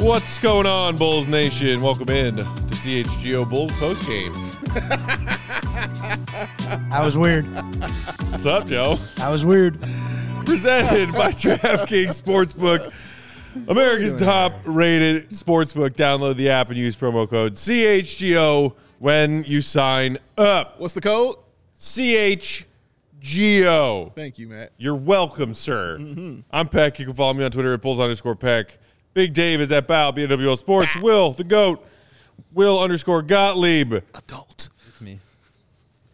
What's going on, Bulls Nation? Welcome in to CHGO Bulls post game. That was weird. What's up, Joe? That was weird. Presented by DraftKings Sportsbook, America's top rated sportsbook. Download the app and use promo code CHGO when you sign up. What's the code? CHGO. Thank you, Matt. You're welcome, sir. Mm-hmm. I'm Peck. You can follow me on Twitter at Bulls underscore Peck. Big Dave is at Bow, BWL Sports. Will, the GOAT, Will underscore Gottlieb. Adult. Me.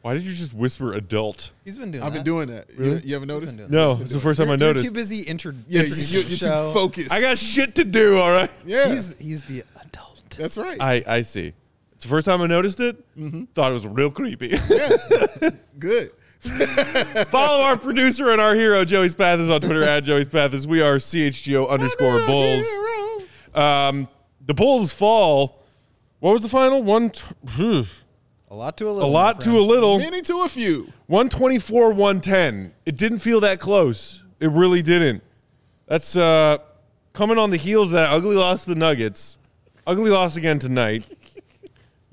Why did you just whisper adult? He's been doing I've that. been doing that. Really? You, you ever noticed? been doing No, it's the first time You're, I you're noticed. too busy intro. Yeah, introducing you're, you're too focused. I got shit to do, all right? yeah. He's he's the adult. That's right. I, I see. It's the first time I noticed it. Mm-hmm. Thought it was real creepy. yeah. Good. Follow our producer and our hero, Joey Spathis, on Twitter at Joey Spathis. We are CHGO underscore Bulls. Um, the Bulls fall. What was the final? One, t- phew. A lot to a little. a lot to a friend. little. Many to a few. 124, 110. It didn't feel that close. It really didn't. That's uh, coming on the heels of that ugly loss to the Nuggets. Ugly loss again tonight.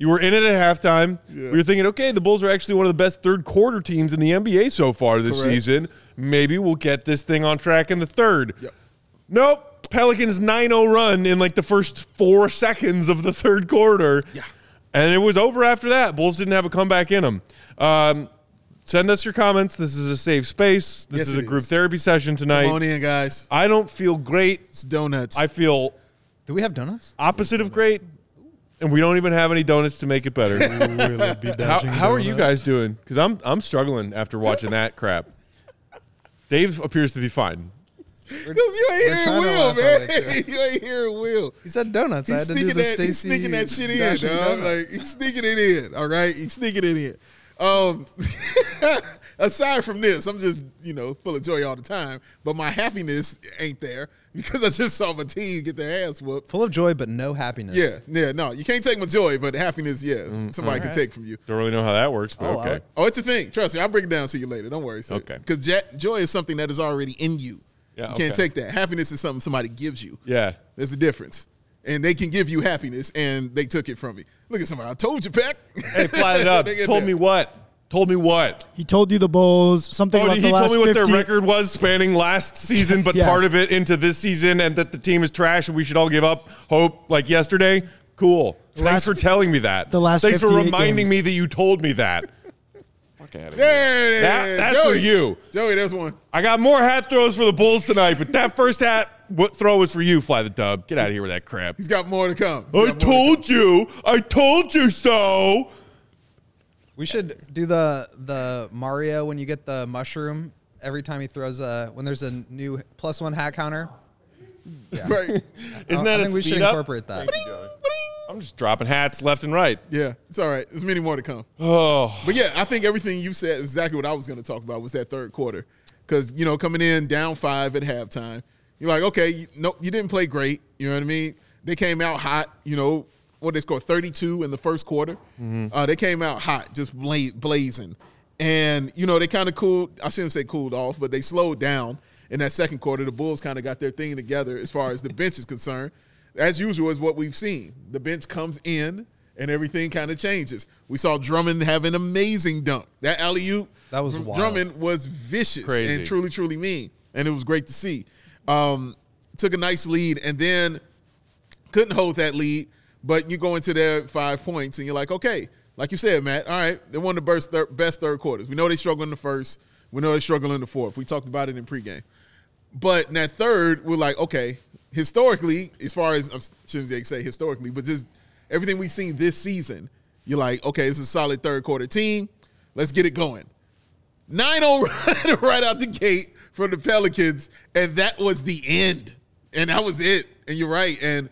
You were in it at halftime. Yeah. We were thinking, okay, the Bulls are actually one of the best third quarter teams in the NBA so far this Correct. season. Maybe we'll get this thing on track in the third. Yep. Nope. Pelicans 9 0 run in like the first four seconds of the third quarter. Yeah. And it was over after that. Bulls didn't have a comeback in them. Um, send us your comments. This is a safe space. This Yes, is a group is. therapy session Come tonight. on in, guys. I don't feel great. It's donuts. I feel Do we have donuts? opposite of great. And we don't even have any donuts to make it better. how how are you guys doing? Because I'm I'm struggling after watching that crap. Dave appears to be fine. Because you ain't hearing trying Will, laugh man. our you ain't hearing Will. He said donuts. I He's had to do sneaking the that. He's sneaking that shit in, Dashing dog. Like he's sneaking it in. All right, he's sneaking it in. Um, aside from this, I'm just you know full of joy all the time. But my happiness ain't there because I just saw my team get their ass whooped. Full of joy, but no happiness. Yeah, yeah, no, you can't take my joy, but happiness, yeah, mm, somebody can take from you. Don't really know how that works, but Oh, okay. I- Oh, it's a thing. Trust me, I'll break it down to you later. Don't worry. Okay. Because joy is something that is already in you. Yeah, you can't okay. take that. Happiness is something somebody gives you. Yeah. There's a difference. And they can give you happiness, and they took it from me. Look at somebody. I told you, Peck. Hey, fly it up. Told that. me what? Told me what? He told you the Bulls something Oh, about he the told last me what 50. their record was spanning last season, but Yes. part of it into this season, and that the team is trash and we should all give up hope like yesterday. Cool. Thanks last- for telling me that. the last Thanks for reminding games. me that you told me that. Fuck out of here. There it That- is. that's for you. Joey, there's one. I got more hat throws for the Bulls tonight, but that first hat what throw was for you, Fly the Dub. Get out of here with that crap. He's got more to come. He's I got more to told you. I told you so. We should do the the Mario when you get the mushroom every time he throws a when there's a new plus one hat counter. come. Right. Isn't that a think we should speed up? incorporate that. Thank you, Joey. I'm just dropping hats left and right. Yeah, it's all right. There's many more to come. Oh, But yeah, I think everything you said is exactly what I was going to talk about was that third quarter. Because, you know, coming in down five at halftime, you're like, okay, you, no, you didn't play great. You know what I mean? They came out hot, you know, what they scored 32 in the first quarter. Uh, they came out hot, just bla- blazing. And, you know, they kind of cooled, I shouldn't say cooled off, but they slowed down in that second quarter. The Bulls kind of got their thing together as far as the bench is concerned. As usual, is what we've seen. The bench comes in and everything kind of changes. We saw Drummond have an amazing dunk. That alley oop, That was wild. Drummond was vicious Crazy. and truly, truly mean, and it was great to see. Um, took a nice lead and then couldn't hold that lead, but you go into their five points and you're like, okay, like you said, Matt. All right, they're one of the best third, best third quarters. We know they struggle in the first. We know they struggle in the fourth. We talked about it in pregame. But in that third, we're like, okay, historically, as far as I shouldn't say historically, but just everything we've seen this season, you're like, okay, this is a solid third quarter team. Let's get it going. 9 0 right out the gate for the Pelicans, and that was the end. And that was it. And you're right. And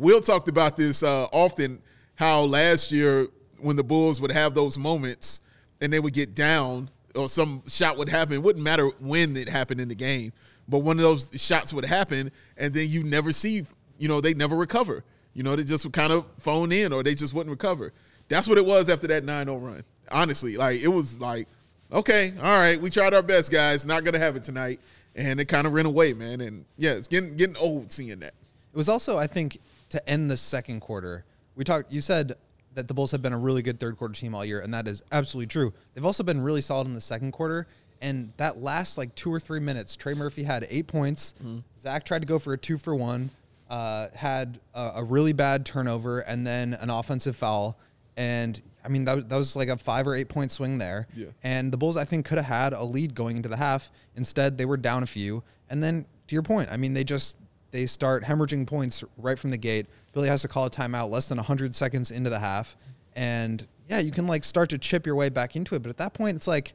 Will talked about this uh, often how last year, when the Bulls would have those moments and they would get down, or some shot would happen, it wouldn't matter when it happened in the game, but one of those shots would happen, and then you never see, you know, they never recover. You know, they just would kind of phone in or they just wouldn't recover. That's what it was after that 9 0 run. Honestly, like, it was like, okay, all right, we tried our best, guys. Not going to have it tonight. And it kind of ran away, man. And yeah, it's getting, getting old seeing that. It was also, I think, to end the second quarter. We talked. You said that the Bulls have been a really good third quarter team all year, and that is absolutely true. They've also been really solid in the second quarter. And that last like two or three minutes, Trey Murphy had eight points. Zach tried to go for a two for one, uh, had a, a really bad turnover, and then an offensive foul. And I mean, that, was- that was like a five or eight point swing there. Yeah. And the Bulls, I think, could have had a lead going into the half. Instead, they were down a few. And then, to your point, I mean, they just they start hemorrhaging points right from the gate. Billy has to call a timeout less than 100 seconds into the half. And yeah, you can like start to chip your way back into it. But at that point, it's like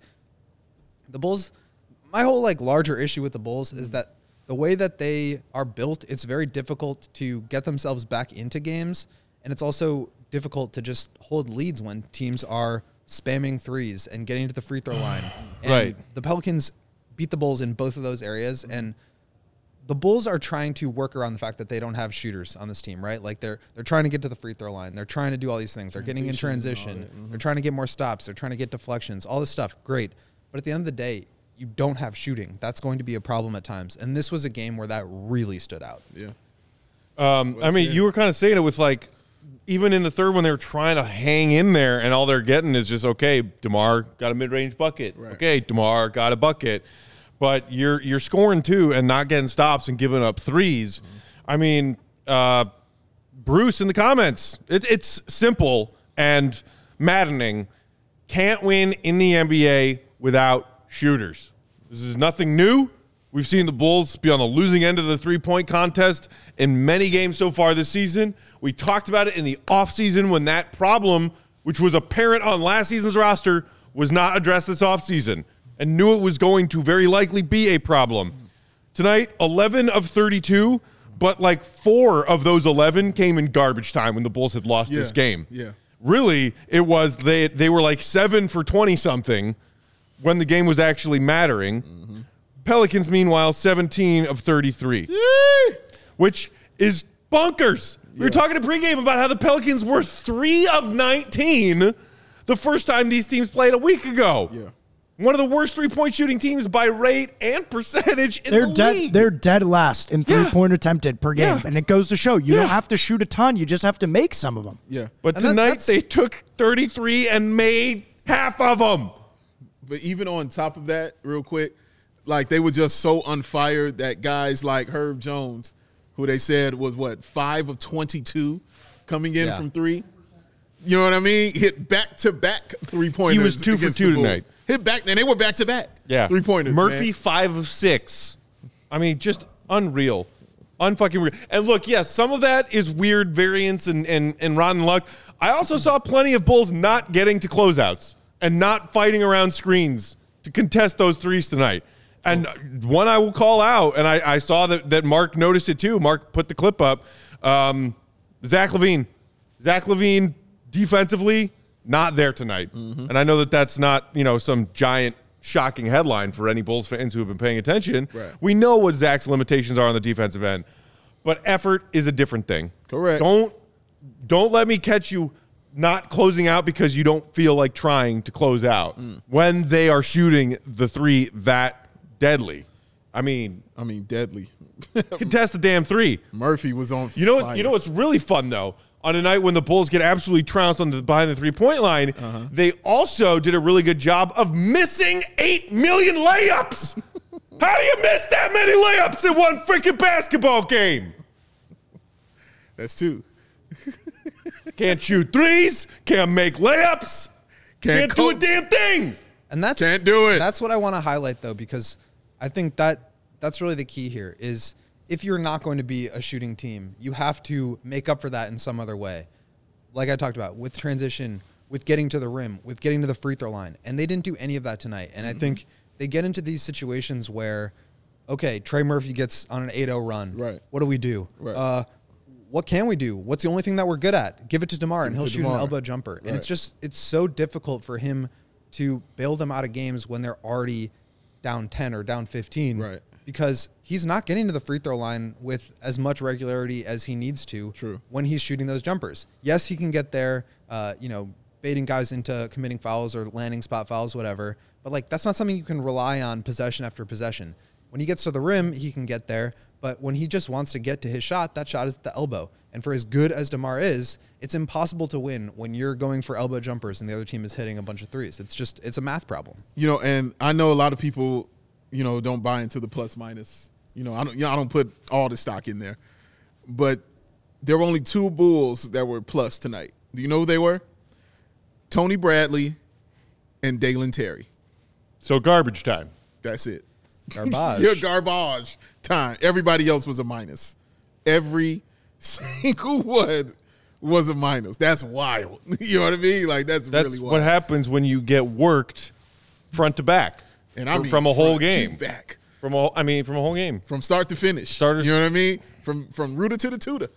the Bulls. My whole like larger issue with the Bulls is that the way that they are built, it's very difficult to get themselves back into games, and it's also difficult to just hold leads when teams are spamming threes and getting to the free throw line. And Right. The Pelicans beat the Bulls in both of those areas, and the Bulls are trying to work around the fact that they don't have shooters on this team, right? Like they're they're trying to get to the free throw line. They're trying to do all these things. They're getting in Transition and all transition. They're trying to get more stops. They're trying to get deflections. All this stuff, great. But at the end of the day, you don't have shooting. That's going to be a problem at times. And this was a game where that really stood out. Yeah. Um, I mean, you were kind of saying it with like, even in the third when they were trying to hang in there, and all they're getting is just okay. Demar got a mid-range bucket. Right. Okay, Demar got a bucket, but you're you're scoring two and not getting stops and giving up 3s I mean, uh, Bruce in the comments, it, it's simple and maddening. Can't win in the NBA without shooters. This is nothing new. We've seen the Bulls be on the losing end of the three point contest in many games so far this season. We talked about it in the offseason when that problem, which was apparent on last season's roster, was not addressed this offseason and knew it was going to very likely be a problem. Tonight, 11 of 32, but like four of those 11 came in garbage time when the Bulls had lost this game. Yeah. Really, it was they they were like 7 for 20 something when the game was actually mattering. Pelicans meanwhile 17 of 33. Which is bonkers. We were talking in pregame about how the Pelicans were 3 of 19 the first time these teams played a week ago. Yeah. One of the worst three-point shooting teams by rate and percentage in They're the dead. league. They're dead last in Yeah. three point attempted per game, Yeah. and it goes to show you Yeah. don't have to shoot a ton. You just have to make some of them. Yeah. But And tonight that's- they took 33 and made half of them. But even on top of that, real quick, like they were just so unfired that guys like Herb Jones, who they said was what five of twenty-two coming in Yeah. from three. You know what I mean? Hit back to back three pointers. He was two for two tonight. Hit back, and they were back to back. Yeah, three pointers. Murphy man. five of six. I mean, just unreal, unfucking real. And look, yes, some of that is weird variance and and and rotten luck. I also saw plenty of Bulls not getting to closeouts and not fighting around screens to contest those threes tonight. And one I will call out, and I, I saw that that Mark noticed it too. Mark put the clip up. Um, Zach LaVine, Zach LaVine defensively not there tonight, mm-hmm. and I know that that's not you know some giant shocking headline for any Bulls fans who have been paying attention. Right. We know what Zach's limitations are on the defensive end, but effort is a different thing. Correct. Don't don't let me catch you not closing out because you don't feel like trying to close out mm. when they are shooting the three that deadly. I mean, I mean, deadly. contest the damn three. Murphy was on. You know what? You know what's really fun though. On a night when the Bulls get absolutely trounced on the behind the three point line, Uh-huh. they also did a really good job of missing eight million layups. How do you miss that many layups in one freaking basketball game? That's two. Can't shoot threes. Can't make layups. Can't Can't, do a damn thing. And that's Can't do it. That's what I want to highlight though, because I think that that's really the key here is if you're not going to be a shooting team, you have to make up for that in some other way. Like I talked about with transition, with getting to the rim, with getting to the free throw line. And they didn't do any of that tonight. And Mm-hmm. I think they get into these situations where, okay, Trey Murphy gets on an 8-0 run. Right. What do we do? Right. Uh, what can we do? What's the only thing that we're good at? Give it to Demar, and Give it he'll shoot an elbow jumper. And it's just it's so difficult for him to bail them out of games when they're already down 10 or down 15 Right. Because he's not getting to the free throw line with as much regularity as he needs to True. when he's shooting those jumpers yes he can get there uh, you know baiting guys into committing fouls or landing spot fouls whatever but like that's not something you can rely on possession after possession when he gets to the rim he can get there But when he just wants to get to his shot, that shot is at the elbow. And for as good as DeMar is, it's impossible to win when you're going for elbow jumpers and the other team is hitting a bunch of threes. It's just it's a math problem. You know, and I know a lot of people, you know, don't buy into the plus minus. You know, I don't. You know, I don't put all the stock in there, but there were only two Bulls that were plus tonight. Do you know who they were? Tony Bradley and Dalen Terry. So garbage time. That's it. Garbage. Your garbage time. Everybody else was a minus. Every single one was a minus. That's wild. You know what I mean? Like that's, That's really wild. what happens when you get worked front to back. And I From- mean from a whole front to game. back. From a, I mean, from a whole game. from start to finish. Starters- You know what I mean? From from rooter to the tutor.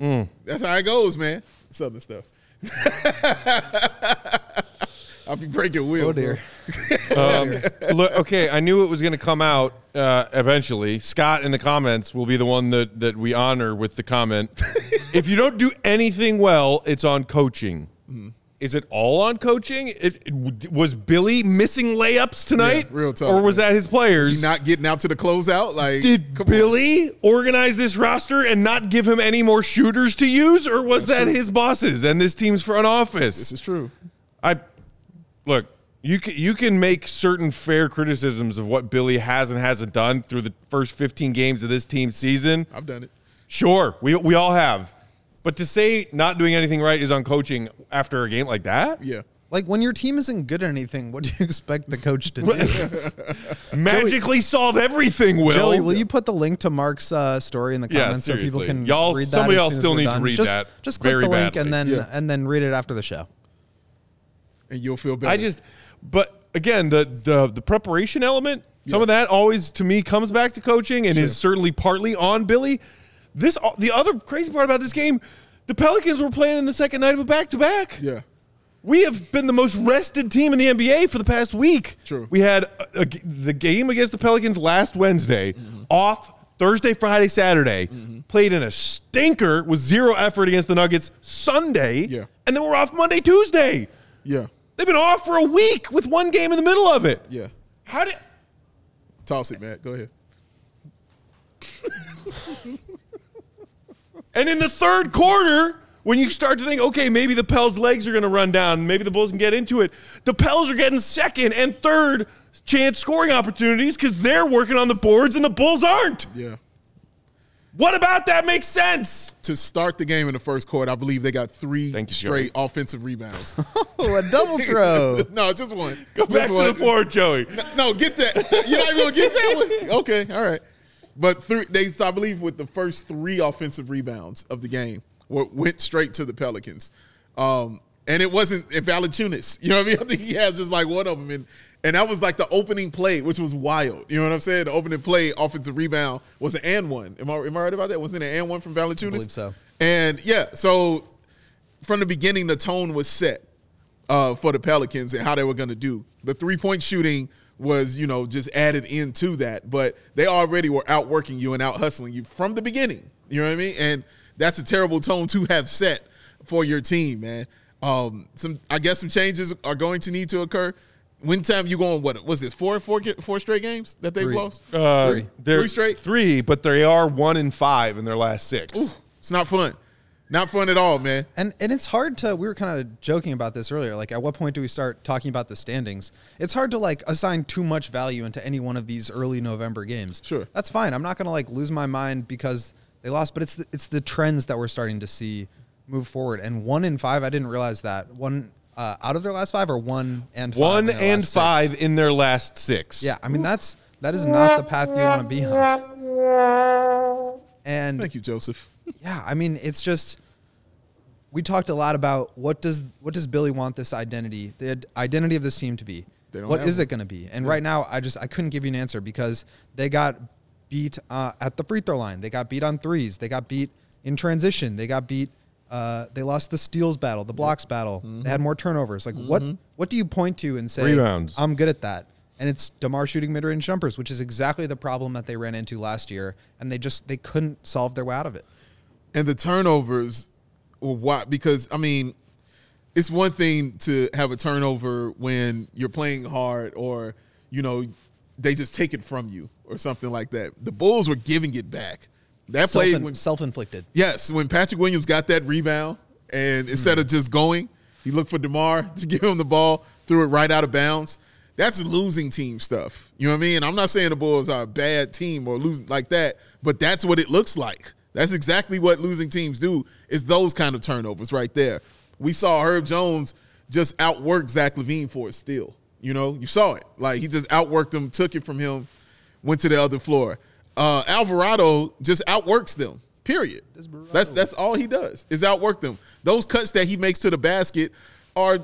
Mm. That's how it goes, man. Southern stuff. I'll be breaking wheels. Oh dear. Look, okay, I knew it was going to come out uh, eventually. Scott in the comments will be the one that, that we honor with the comment. if you don't do anything well, it's on coaching. Mm-hmm. Is it all on coaching? It, it- was Billy missing layups tonight? Yeah, real talk, Or was that his players? Not getting out to the closeout? Like Did come on. Billy organize this roster and not give him any more shooters to use, or was that true. his bosses and this team's front office? This is true. I look. You can you can make certain fair criticisms of what Billy has and hasn't done through the first 15 games of this team's season. I've done it. Sure, we we all have. But to say not doing anything right is on coaching after a game like that, Yeah. Like when your team isn't good at anything, what do you expect the coach to do? magically solve everything. Will Joey, will you put the link to Mark's uh, story in the Yeah, comments so people can Y'all- read that? somebody else still we're need to read just, that Just click very the link badly. and then Yeah. and then read it after the show. And you'll feel better. I just, but again, the the the preparation element, some of that always to me comes back to coaching and is certainly partly on Billy. This uh, the other crazy part about this game, the Pelicans were playing in the second night of a back to back. Yeah. We have been the most rested team in the NBA for the past week. True. We had uh, a, a- the game against the Pelicans last Wednesday, Mm-hmm. off Thursday, Friday, Saturday. Mm-hmm. Played in a stinker with zero effort against the Nuggets Sunday. Yeah. And then we're off Monday, Tuesday. Yeah. They've been off for a week with one game in the middle of it. Yeah. How did Toss it, Matt. Go ahead. and in the third quarter, when you start to think, okay, maybe the Pels' legs are going to run down, maybe the Bulls can get into it. The Pels are getting second and third chance scoring opportunities because they're working on the boards and the Bulls aren't. Yeah. What about that makes sense? To start the game in the first quarter, I believe they got three Thank you, straight offensive rebounds. Oh, a double throw. no, just one. Go Just back to the floor, Joey. No, No, get that. You're not even gonna get that one. Okay, all right. But three, they, I believe, with the first three offensive rebounds of the game, went straight to the Pelicans. Um, and it wasn't Valanciunas. You know what I mean? I think he has just like one of them, and and that was like the opening play, which was wild. You know what I'm saying? The opening play, offensive rebound, was an and one. Am I am I right about that? Wasn't it an and one from Valanciunas? believe so. And yeah, so from the beginning, the tone was set uh, for the Pelicans and how they were going to do. The three point shooting was, you know, just added into that, but they already were outworking you and out hustling you from the beginning. You know what I mean? And that's a terrible tone to have set for your team, man. Um, some, I guess, some changes are going to need to occur. When time you going? What was this? Four, four, four straight games that they've Three. lost. Uh, Three. Three straight? Three, but they are one in five in their last six. It's not fun. Not fun at all, man. And and it's hard to we were kind of joking about this earlier. Like at what point do we start talking about the standings? It's hard to like assign too much value into any one of these early November games. Sure. That's fine. I'm not going to like lose my mind because they lost, but it's the, it's the trends that we're starting to see move forward. And 1 in 5, I didn't realize that. One uh, out of their last 5 or 1 and 5 One and last six? five in their last six. Yeah, I mean that's that is not the path you want to be on. And Thank you, Joseph. yeah, I mean, it's just we talked a lot about what does what does Billy want this identity, the identity of this team to be? They don't What one. it going to be? And right now, I just I couldn't give you an answer because they got beat uh, at the free throw line. They got beat on threes. They got beat in transition. They got beat. Uh, they lost the steals battle, the blocks battle. They had more turnovers. Like what? What do you point to and say? Rebounds. I'm good at that. And it's Demar shooting mid range jumpers, which is exactly the problem that they ran into last year, and they just they couldn't solve their way out of it. and the turnovers were why because I mean, it's one thing to have a turnover when you're playing hard or you know they just take it from you or something like that. The Bulls were giving it back. That play when Self, self-inflicted. Yes, when Patrick Williams got that rebound, and instead of hmm. just going, he looked for DeMar to give him the ball, threw it right out of bounds. That's losing team stuff. You know what I mean? I'm not saying the Bulls are a bad team or losing like that, but that's what it looks like. That's exactly what losing teams do is those kind of turnovers right there. We saw Herb Jones just outwork Zach LaVine for a steal. You know, you saw it. Like he just outworked him, took it from him, went to the other floor. Uh, Alvarado just outworks them. Period. That's that's all he does is outwork them. Those cuts that he makes to the basket are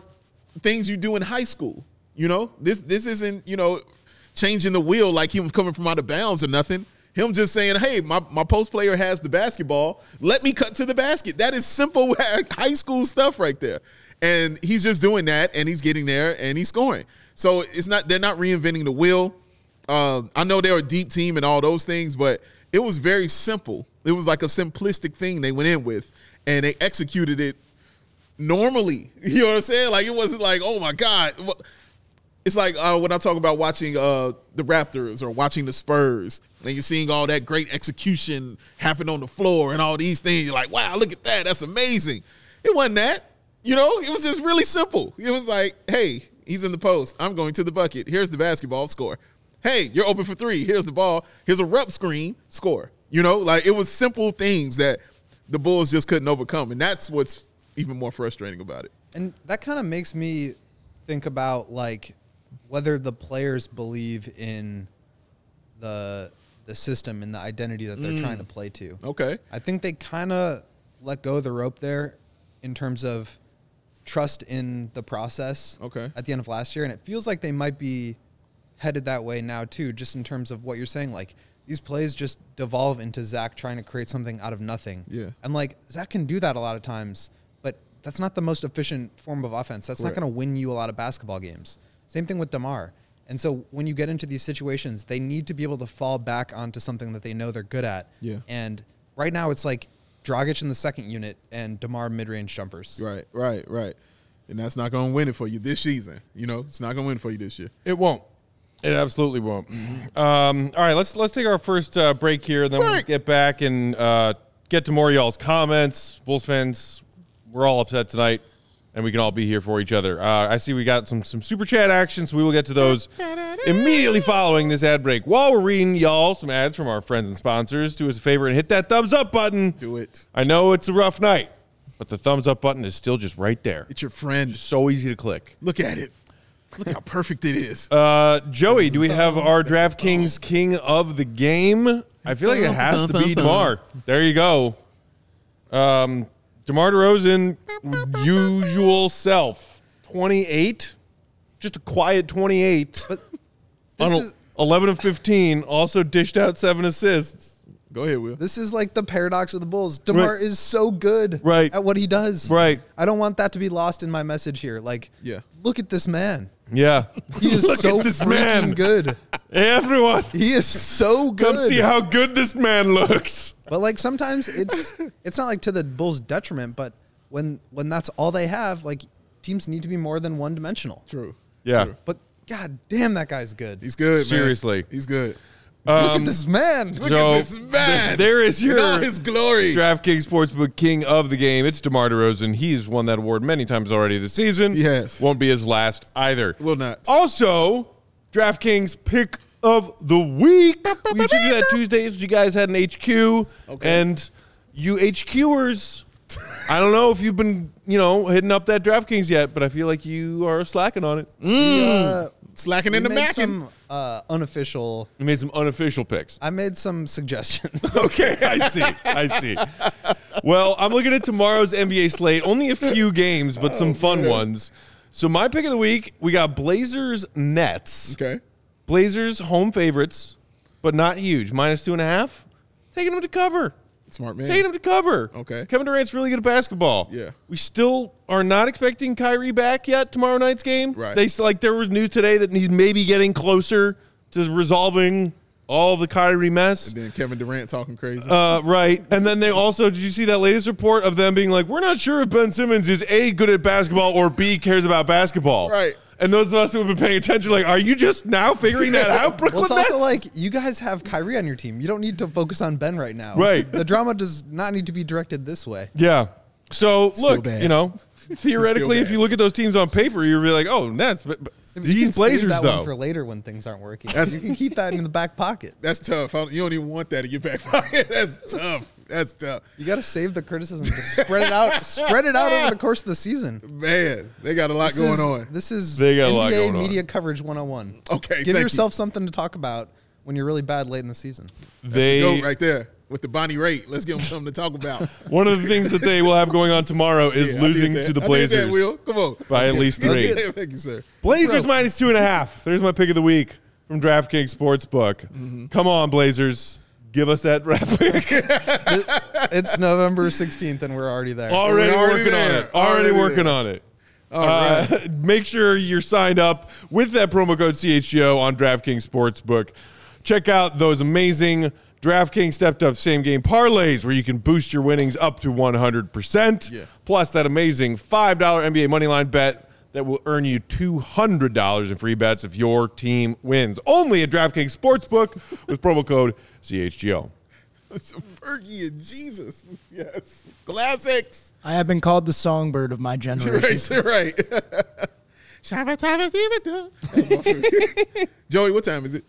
things you do in high school. You know, this this isn't you know changing the wheel like he was coming from out of bounds or nothing. Him just saying, "Hey, my, my post player has the basketball. Let me cut to the basket." That is simple high school stuff right there. And he's just doing that, and he's getting there, and he's scoring. So it's not they're not reinventing the wheel. Uh, I know they're a deep team and all those things, but it was very simple. It was like a simplistic thing they went in with, and they executed it normally. You know what I'm saying? Like it wasn't like, oh my god. It's like uh, when I talk about watching uh, the Raptors or watching the Spurs, and you're seeing all that great execution happen on the floor and all these things. You're like, wow, look at that. That's amazing. It wasn't that. You know, it was just really simple. It was like, hey, he's in the post. I'm going to the bucket. Here's the basketball. Score. Hey, you're open for three. Here's the ball. Here's a rep screen. Score. You know, like it was simple things that the Bulls just couldn't overcome, and that's what's even more frustrating about it. And that kind of makes me think about like whether the players believe in the the system and the identity that they're trying to mm. play to. Okay. I think they kind of let go of the rope there in terms of trust in the process. Okay. At the end of last year, and it feels like they might be headed that way now too, just in terms of what you're saying. Like these plays just devolve into Zach trying to create something out of nothing. Yeah. And like Zach can do that a lot of times, but that's not the most efficient form of offense. That's Correct. not going to win you a lot of basketball games. Same thing with Demar. And so when you get into these situations, they need to be able to fall back onto something that they know they're good at. Yeah. And right now it's like Dragic in the second unit and Demar mid-range jumpers. Right, right, right. And that's not going to win it for you this season. You know, it's not going to win for you this year. It won't. It absolutely won't. Um, all right, let's let's take our first uh, break here, and then we'll get back and uh, get to more of y'all's comments. Bulls fans, we're all upset tonight, and we can all be here for each other. Uh, I see we got some some super chat action, so we will get to those immediately following this ad break. While we're reading y'all some ads from our friends and sponsors, do us a favor and hit that thumbs up button. Do it. I know it's a rough night, but the thumbs up button is still just right there. It's your friend. So easy to click. Look at it. Look how perfect it is. Uh, Joey, do we have our DraftKings King of the Game? I feel like it has to be Demar. There you go. Um, Demar Derozan, usual self, twenty-eight, just a quiet twenty-eight. This on is- eleven of fifteen, also dished out seven assists. Go ahead, Will. This is like the paradox of the Bulls. DeMar Right. is so good Right. at what he does. Right. I don't want that to be lost in my message here. Like, Yeah. look at this man. Yeah, He is Look so at this freaking man. good. Hey, everyone, He is so good. come see how good this man looks. But like sometimes it's it's not like to the Bulls' detriment, but when when that's all they have, like teams need to be more than one dimensional. True. Yeah. True. But god damn that guy's good. He's good, man. Seriously. He's good. Look Um, at this man. Look So, at this man. th- there is your all his glory. DraftKings Sportsbook King of the game. It's DeMar DeRozan. He's won that award many times already this season. Yes. Won't be his last either. Will not. Also, DraftKings pick of the week. We usually do that Tuesdays. You guys had an HQ. Okay. And you HQers, I don't know if you've been, you know, hitting up that DraftKings yet, but I feel like you are slacking on it. Uh, Slacking we in the made macking. some uh, unofficial. You made some unofficial picks. I made some suggestions. Okay, I see. I see. Well, I'm looking at tomorrow's NBA slate. Only a few games, but some fun ones. So my pick of the week, we got Blazers Nets. Okay. Blazers home favorites, but not huge. Minus two and a half. Taking them to cover. Smart man. Taking to cover. Okay. Kevin Durant's really good at basketball. Yeah. We still are not expecting Kyrie back yet tomorrow night's game. Right. They like there was news today that he's maybe getting closer to resolving all the Kyrie mess. And then Kevin Durant talking crazy. Uh, right. And then they also, did you see that latest report of them being like, we're not sure if Ben Simmons is A, good at basketball or B, cares about basketball? Right. And those of us who have been paying attention, like, are you just now figuring that out, Brooklyn Well, it's also like you guys have Kyrie on your team. You don't need to focus on Ben right now. Right. The drama does not need to be directed this way. yeah. So look, bad. you know, theoretically, if you look at those teams on paper, you'd be like, oh, Nets. But, but You these can save Blazers, that though, one for later when things aren't working. you can keep that in the back pocket. That's tough. I don't- you don't even want that in your back pocket. That's tough. That's tough. You got to save the criticism. Spread it out. Spread it out over the course of the season. Man, they got a lot This going is, on. This is They got a NBA lot going on. media coverage 101. Okay, Give thank you. yourself something to talk about when you're really bad late in the season. That's they the goat right there with the Bonnie Raitt. Let's give them something to talk about. one of the things that they will have going on tomorrow is Yeah, losing to the I did that, Blazers Will. Come on. by at least three. Thank you, sir. Blazers minus two and a half. There's my pick of the week from DraftKings Sportsbook. Mm-hmm. Come on, Blazers. Give us that draft pick. It's November 16th and we're already there. Already, We're already working on it. Already, Already working there. on it. All Uh, right. make sure you're signed up with that promo code CHGO on DraftKings Sportsbook. Check out those amazing DraftKings stepped up same game parlays where you can boost your winnings up to 100%. Yeah. Plus that amazing $5 NBA moneyline bet that will earn you $200 in free bets if your team wins. Only at DraftKings Sportsbook with promo code CHGO. It's a Fergie and Jesus. Yes. Classics. I have been called the songbird of my generation. Right, right. Joey, what time is it?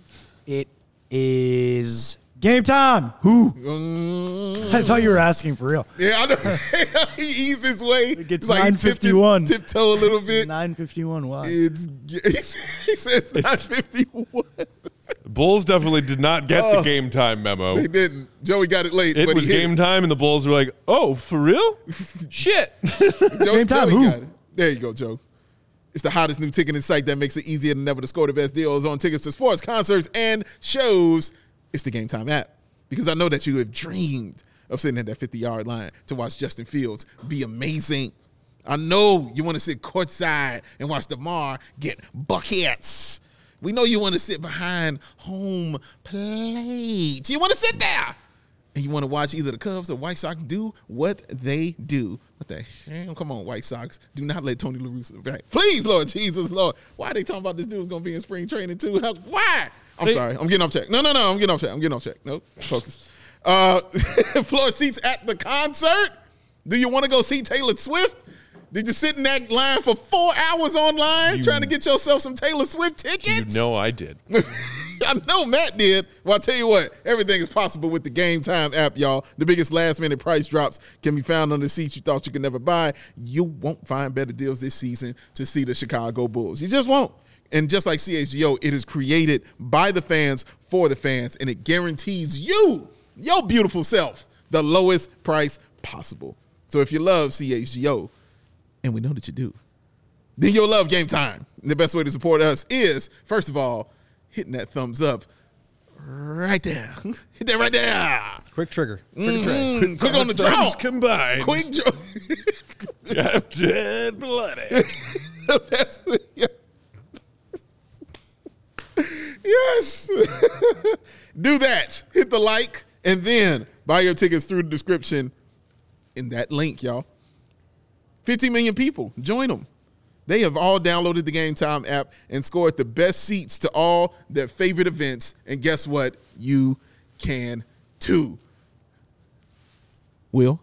It is game time. Who? Mm, I thought you were asking for real. yeah, I know. he eased his way. It gets It's he tipped his 9:51. Tiptoe a little bit. Nine fifty one. Why? It's he said nine fifty one. Bulls definitely did not get the game time memo. They didn't. Joey got it late. It but was he hit game time, and the Bulls were like, "Oh, for real? Shit!" Joe, Game time, Joey who? got it. There you go, Joe. It's the hottest new ticketing site that makes it easier than ever to score the best deals on tickets to sports, concerts, and shows. It's the Game Time app. Because I know that you have dreamed of sitting at that 50 yard line to watch Justin Fields be amazing. I know you want to sit courtside and watch DeMar get buckets. We know you want to sit behind home plate. You want to sit there and you want to watch either the Cubs or White Sox do what they do. What the hell? Come on, White Sox. Do not let Tony La Russa back. Please, Lord Jesus, Lord. Why are they talking about this dude's going to be in spring training too? How, why? I'm They- sorry. I'm getting off track. No, no, no. I'm getting off track. I'm getting off track. No, focus. Uh, floor seats at the concert. Do you want to go see Taylor Swift? Did you sit in that line for four hours online You- trying to get yourself some Taylor Swift tickets? you know I did. I know Matt did. Well, I'll tell you what, everything is possible with the Game Time app, y'all. The biggest last minute price drops can be found on the seats you thought you could never buy. You won't find better deals this season to see the Chicago Bulls. You just won't. And just like CHGO, it is created by the fans for the fans, and it guarantees you, your beautiful self, the lowest price possible. So if you love CHGO, and we know that you do, then you'll love game time. And the best way to support us is, first of all, hitting that thumbs up right there. Hit that right there. Quick trigger. Trigger tray. Mm, quick on the draw. combined. Quick draw. Captain Bloody. That's- yeah. yes. Do that. Hit the like and then buy your tickets through the description in that link, y'all. 50 million people. Join them. They have all downloaded the Game Time app and scored the best seats to all their favorite events. And guess what? You can too. Will,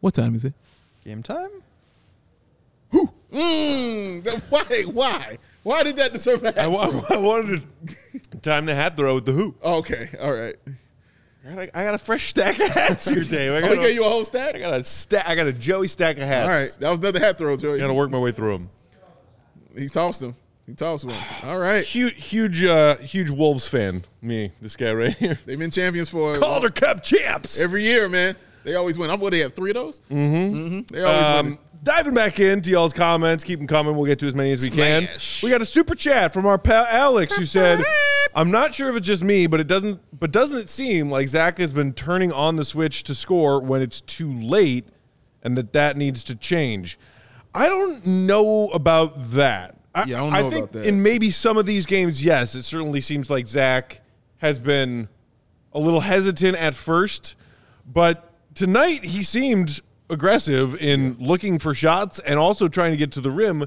what time is it? Game time? Mm, why? Why? Why did that deserve a I, hat? wa- I wanted to time the hat throw with the hoop. Okay, all right. I got, a, I got a fresh stack of hats here, Dave. I Oh, got, he gave a, you a whole stack? I got a stack. I got a Joey stack of hats. All right, that was another hat throw, Joey. I got to work my way through them. He tossed them. He tossed one. All right. Huge, huge, uh, huge Wolves fan. Me, this guy right here. They've been champions for Calder Cup champs. every year, man. They always win. I'm what they have three of those. Mm-hmm. They always win. Diving back into y'all's comments, keep them coming. We'll get to as many as we can. Smash. We got a super chat from our pal Alex who said, "I'm not sure if it's just me, but it doesn't. But doesn't it seem like Zach has been turning on the switch to score when it's too late, and that that needs to change? I don't know about that. I, Yeah, I don't know think about that. in maybe some of these games, yes, it certainly seems like Zach has been a little hesitant at first, but tonight he seemed aggressive in looking for shots and also trying to get to the rim.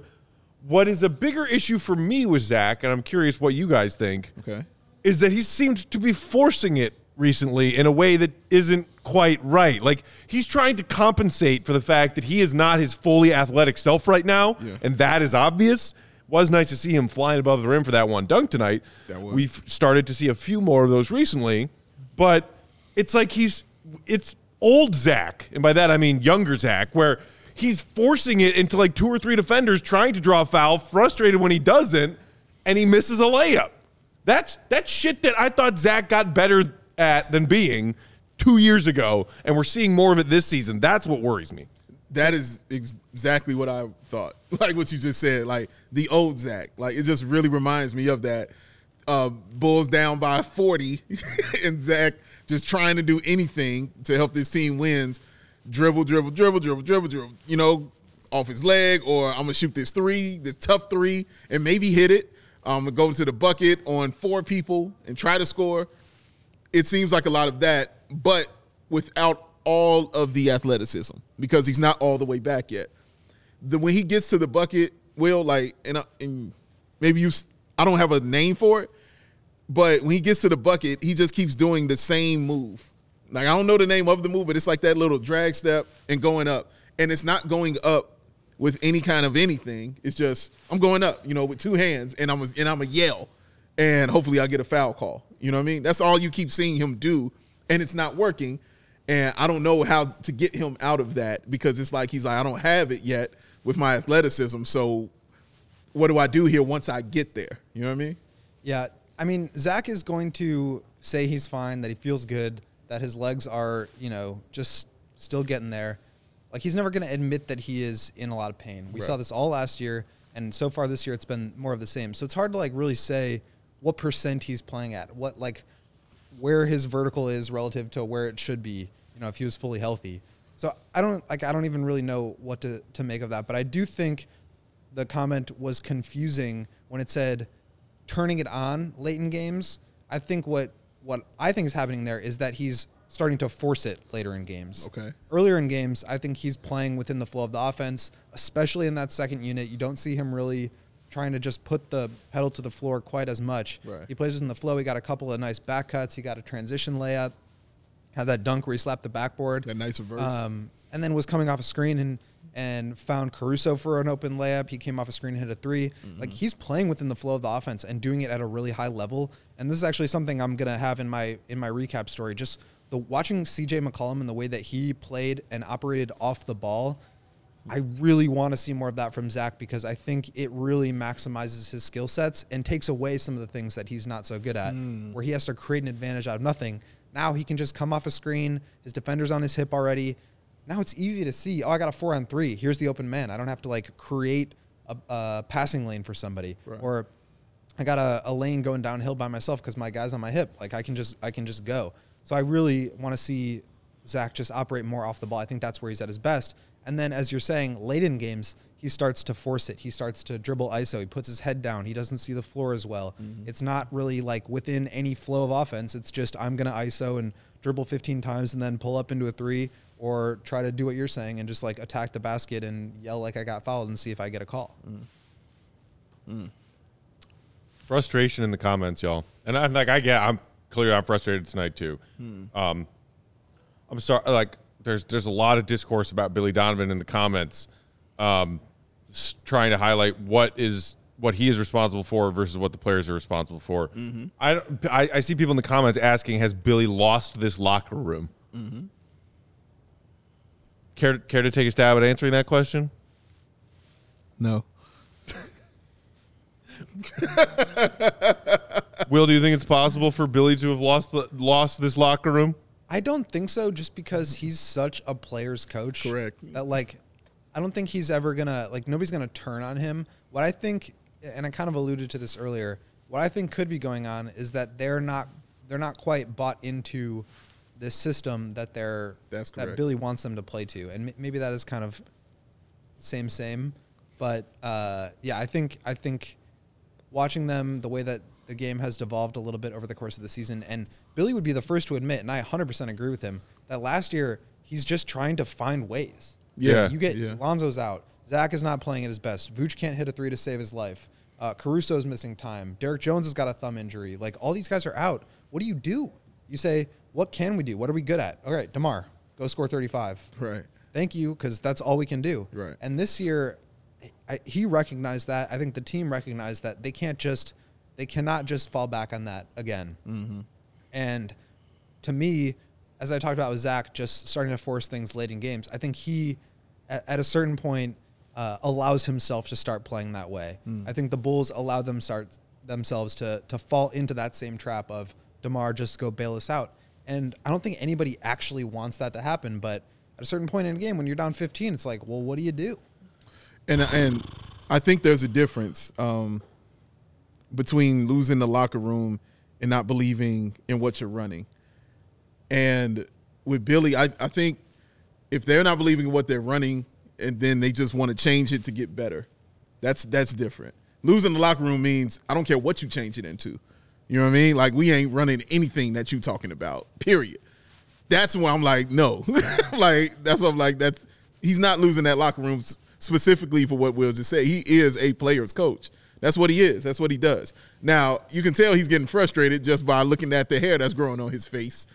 What is a bigger issue for me with Zach, and I'm curious what you guys think, Okay. is that he seems to be forcing it recently in a way that isn't quite right. Like he's trying to compensate for the fact that he is not his fully athletic self right now, Yeah. and that is obvious. Was nice to see him flying above the rim for that one dunk tonight. That was. We've started to see a few more of those recently, but it's like he's it's old Zach, and by that I mean younger Zach, where he's forcing it into like two or three defenders trying to draw a foul, frustrated when he doesn't, and he misses a layup. That's that shit that I thought Zach got better at than being two years ago, and we're seeing more of it this season. That's what worries me. That is exactly what I thought. Like what you just said, like the old Zach. Like it just really reminds me of that. Uh, Bulls down by 40, and Zach just trying to do anything to help this team wins. Dribble, dribble, dribble, dribble, dribble, dribble. You know, off his leg, or I'm gonna shoot this three, this tough three, and maybe hit it. I'm gonna go to the bucket on four people and try to score. It seems like a lot of that, but without all of the athleticism because he's not all the way back yet. The when he gets to the bucket, will like and, I- and maybe you I don't have a name for it, but when he gets to the bucket, he just keeps doing the same move. Like I don't know the name of the move, but it's like that little drag step and going up, and it's not going up with any kind of anything. It's just I'm going up, you know, with two hands, and I'm a, and I'm a yell, and hopefully I get a foul call. You know what I mean? That's all you keep seeing him do, and it's not working. And I don't know how to get him out of that because it's like he's like I don't have it yet with my athleticism. So what do I do here once I get there? You know what I mean? Yeah, I mean, Zach is going to say he's fine, that he feels good, that his legs are, you know, just still getting there. Like he's never going to admit that he is in a lot of pain. We Right. saw this all last year, and so far this year it's been more of the same. So it's hard to like really say what percent he's playing at, what like where his vertical is relative to where it should be. You know, if he was fully healthy. So I don't like I don't even really know what to to make of that. But I do think the comment was confusing when it said turning it on late in games. I think what what I think is happening there is that he's starting to force it later in games. Okay. Earlier in games, I think he's playing within the flow of the offense, especially in that second unit. You don't see him really trying to just put the pedal to the floor quite as much. Right. He plays within the flow. He got a couple of nice back cuts. He got a transition layup. Had that dunk where he slapped the backboard. That nice reverse. Um, and then was coming off a screen and and found Caruso for an open layup. He came off a screen and hit a 3 Like mm-hmm. he's playing within the flow of the offense and doing it at a really high level. And this is actually something I'm gonna have in my in my recap story. Just the watching CJ McCollum and the way that he played and operated off the ball. I really want to see more of that from Zach because I think it really maximizes his skill sets and takes away some of the things that he's not so good at, mm. where he has to create an advantage out of nothing. Now he can just come off a screen, his defender's on his hip already. Now it's easy to see, oh, I got a four on three. Here's the open man. I don't have to like create a, a passing lane for somebody. Right. Or I got a, a lane going downhill by myself because my guy's on my hip. Like I can just I can just go. So I really want to see Zach just operate more off the ball. I think that's where he's at his best. And then as you're saying, late in games, he starts to force it. He starts to dribble ISO. He puts his head down. He doesn't see the floor as well. Mm-hmm. It's not really like within any flow of offense. It's just I'm gonna ISO and dribble 15 times and then pull up into a three or try to do what you're saying and just like attack the basket and yell like I got fouled and see if I get a call. Mm. Mm. Frustration in the comments, y'all. And I'm like, I get, I'm clearly I'm frustrated tonight too. Hmm. Um, I'm sorry. Like, there's there's a lot of discourse about Billy Donovan in the comments, um, trying to highlight what is what he is responsible for versus what the players are responsible for. Mm-hmm. I, don't- I I see people in the comments asking, has Billy lost this locker room? Mm-hmm. Care care to take a stab at answering that question? no. Will, do you think it's possible for Billy to have lost the, lost this locker room? I don't think so, just because he's such a player's coach. Correct. That like, I don't think he's ever gonna like nobody's gonna turn on him. What I think, and I kind of alluded to this earlier, what I think could be going on is that they're not they're not quite bought into this system that they're That's that. Billy wants them to play to, and m- maybe that is kind of same same, but uh, yeah, I think I think watching them the way that the game has devolved a little bit over the course of the season and Billy would be the first to admit and I 100% agree with him that last year he's just trying to find ways. Yeah. You get Yeah. Lonzo's out, Zach is not playing at his best. Vooch can't hit a three to save his life. Uh, Caruso's missing time. Derrick Jones has got a thumb injury. Like all these guys are out. What do you do? You say, what can we do? What are we good at? All right, Demar, go score 35. Right. Thank you, because that's all we can do. Right. And this year, I, he recognized that. I think the team recognized that they can't just, they cannot just fall back on that again. Mm-hmm. And to me, as I talked about with Zach, just starting to force things late in games, I think he, at, at a certain point, uh, allows himself to start playing that way. I think the Bulls allow them start themselves to to fall into that same trap of Demar just go bail us out. And I don't think anybody actually wants that to happen. But at a certain point in the game, when you're down 15, it's like, well, what do you do? and and I think there's a difference um, between losing the locker room and not believing in what you're running. And with Billy, I, I think if they're not believing in what they're running and then they just want to change it to get better, that's that's different. Losing the locker room means I don't care what you change it into. You know what I mean? Like we ain't running anything that you talking about. Period. That's why I'm like, no. like that's what I'm like. That's he's not losing that locker room specifically for what Will just said. He is a player's coach. That's what he is. That's what he does. Now you can tell he's getting frustrated just by looking at the hair that's growing on his face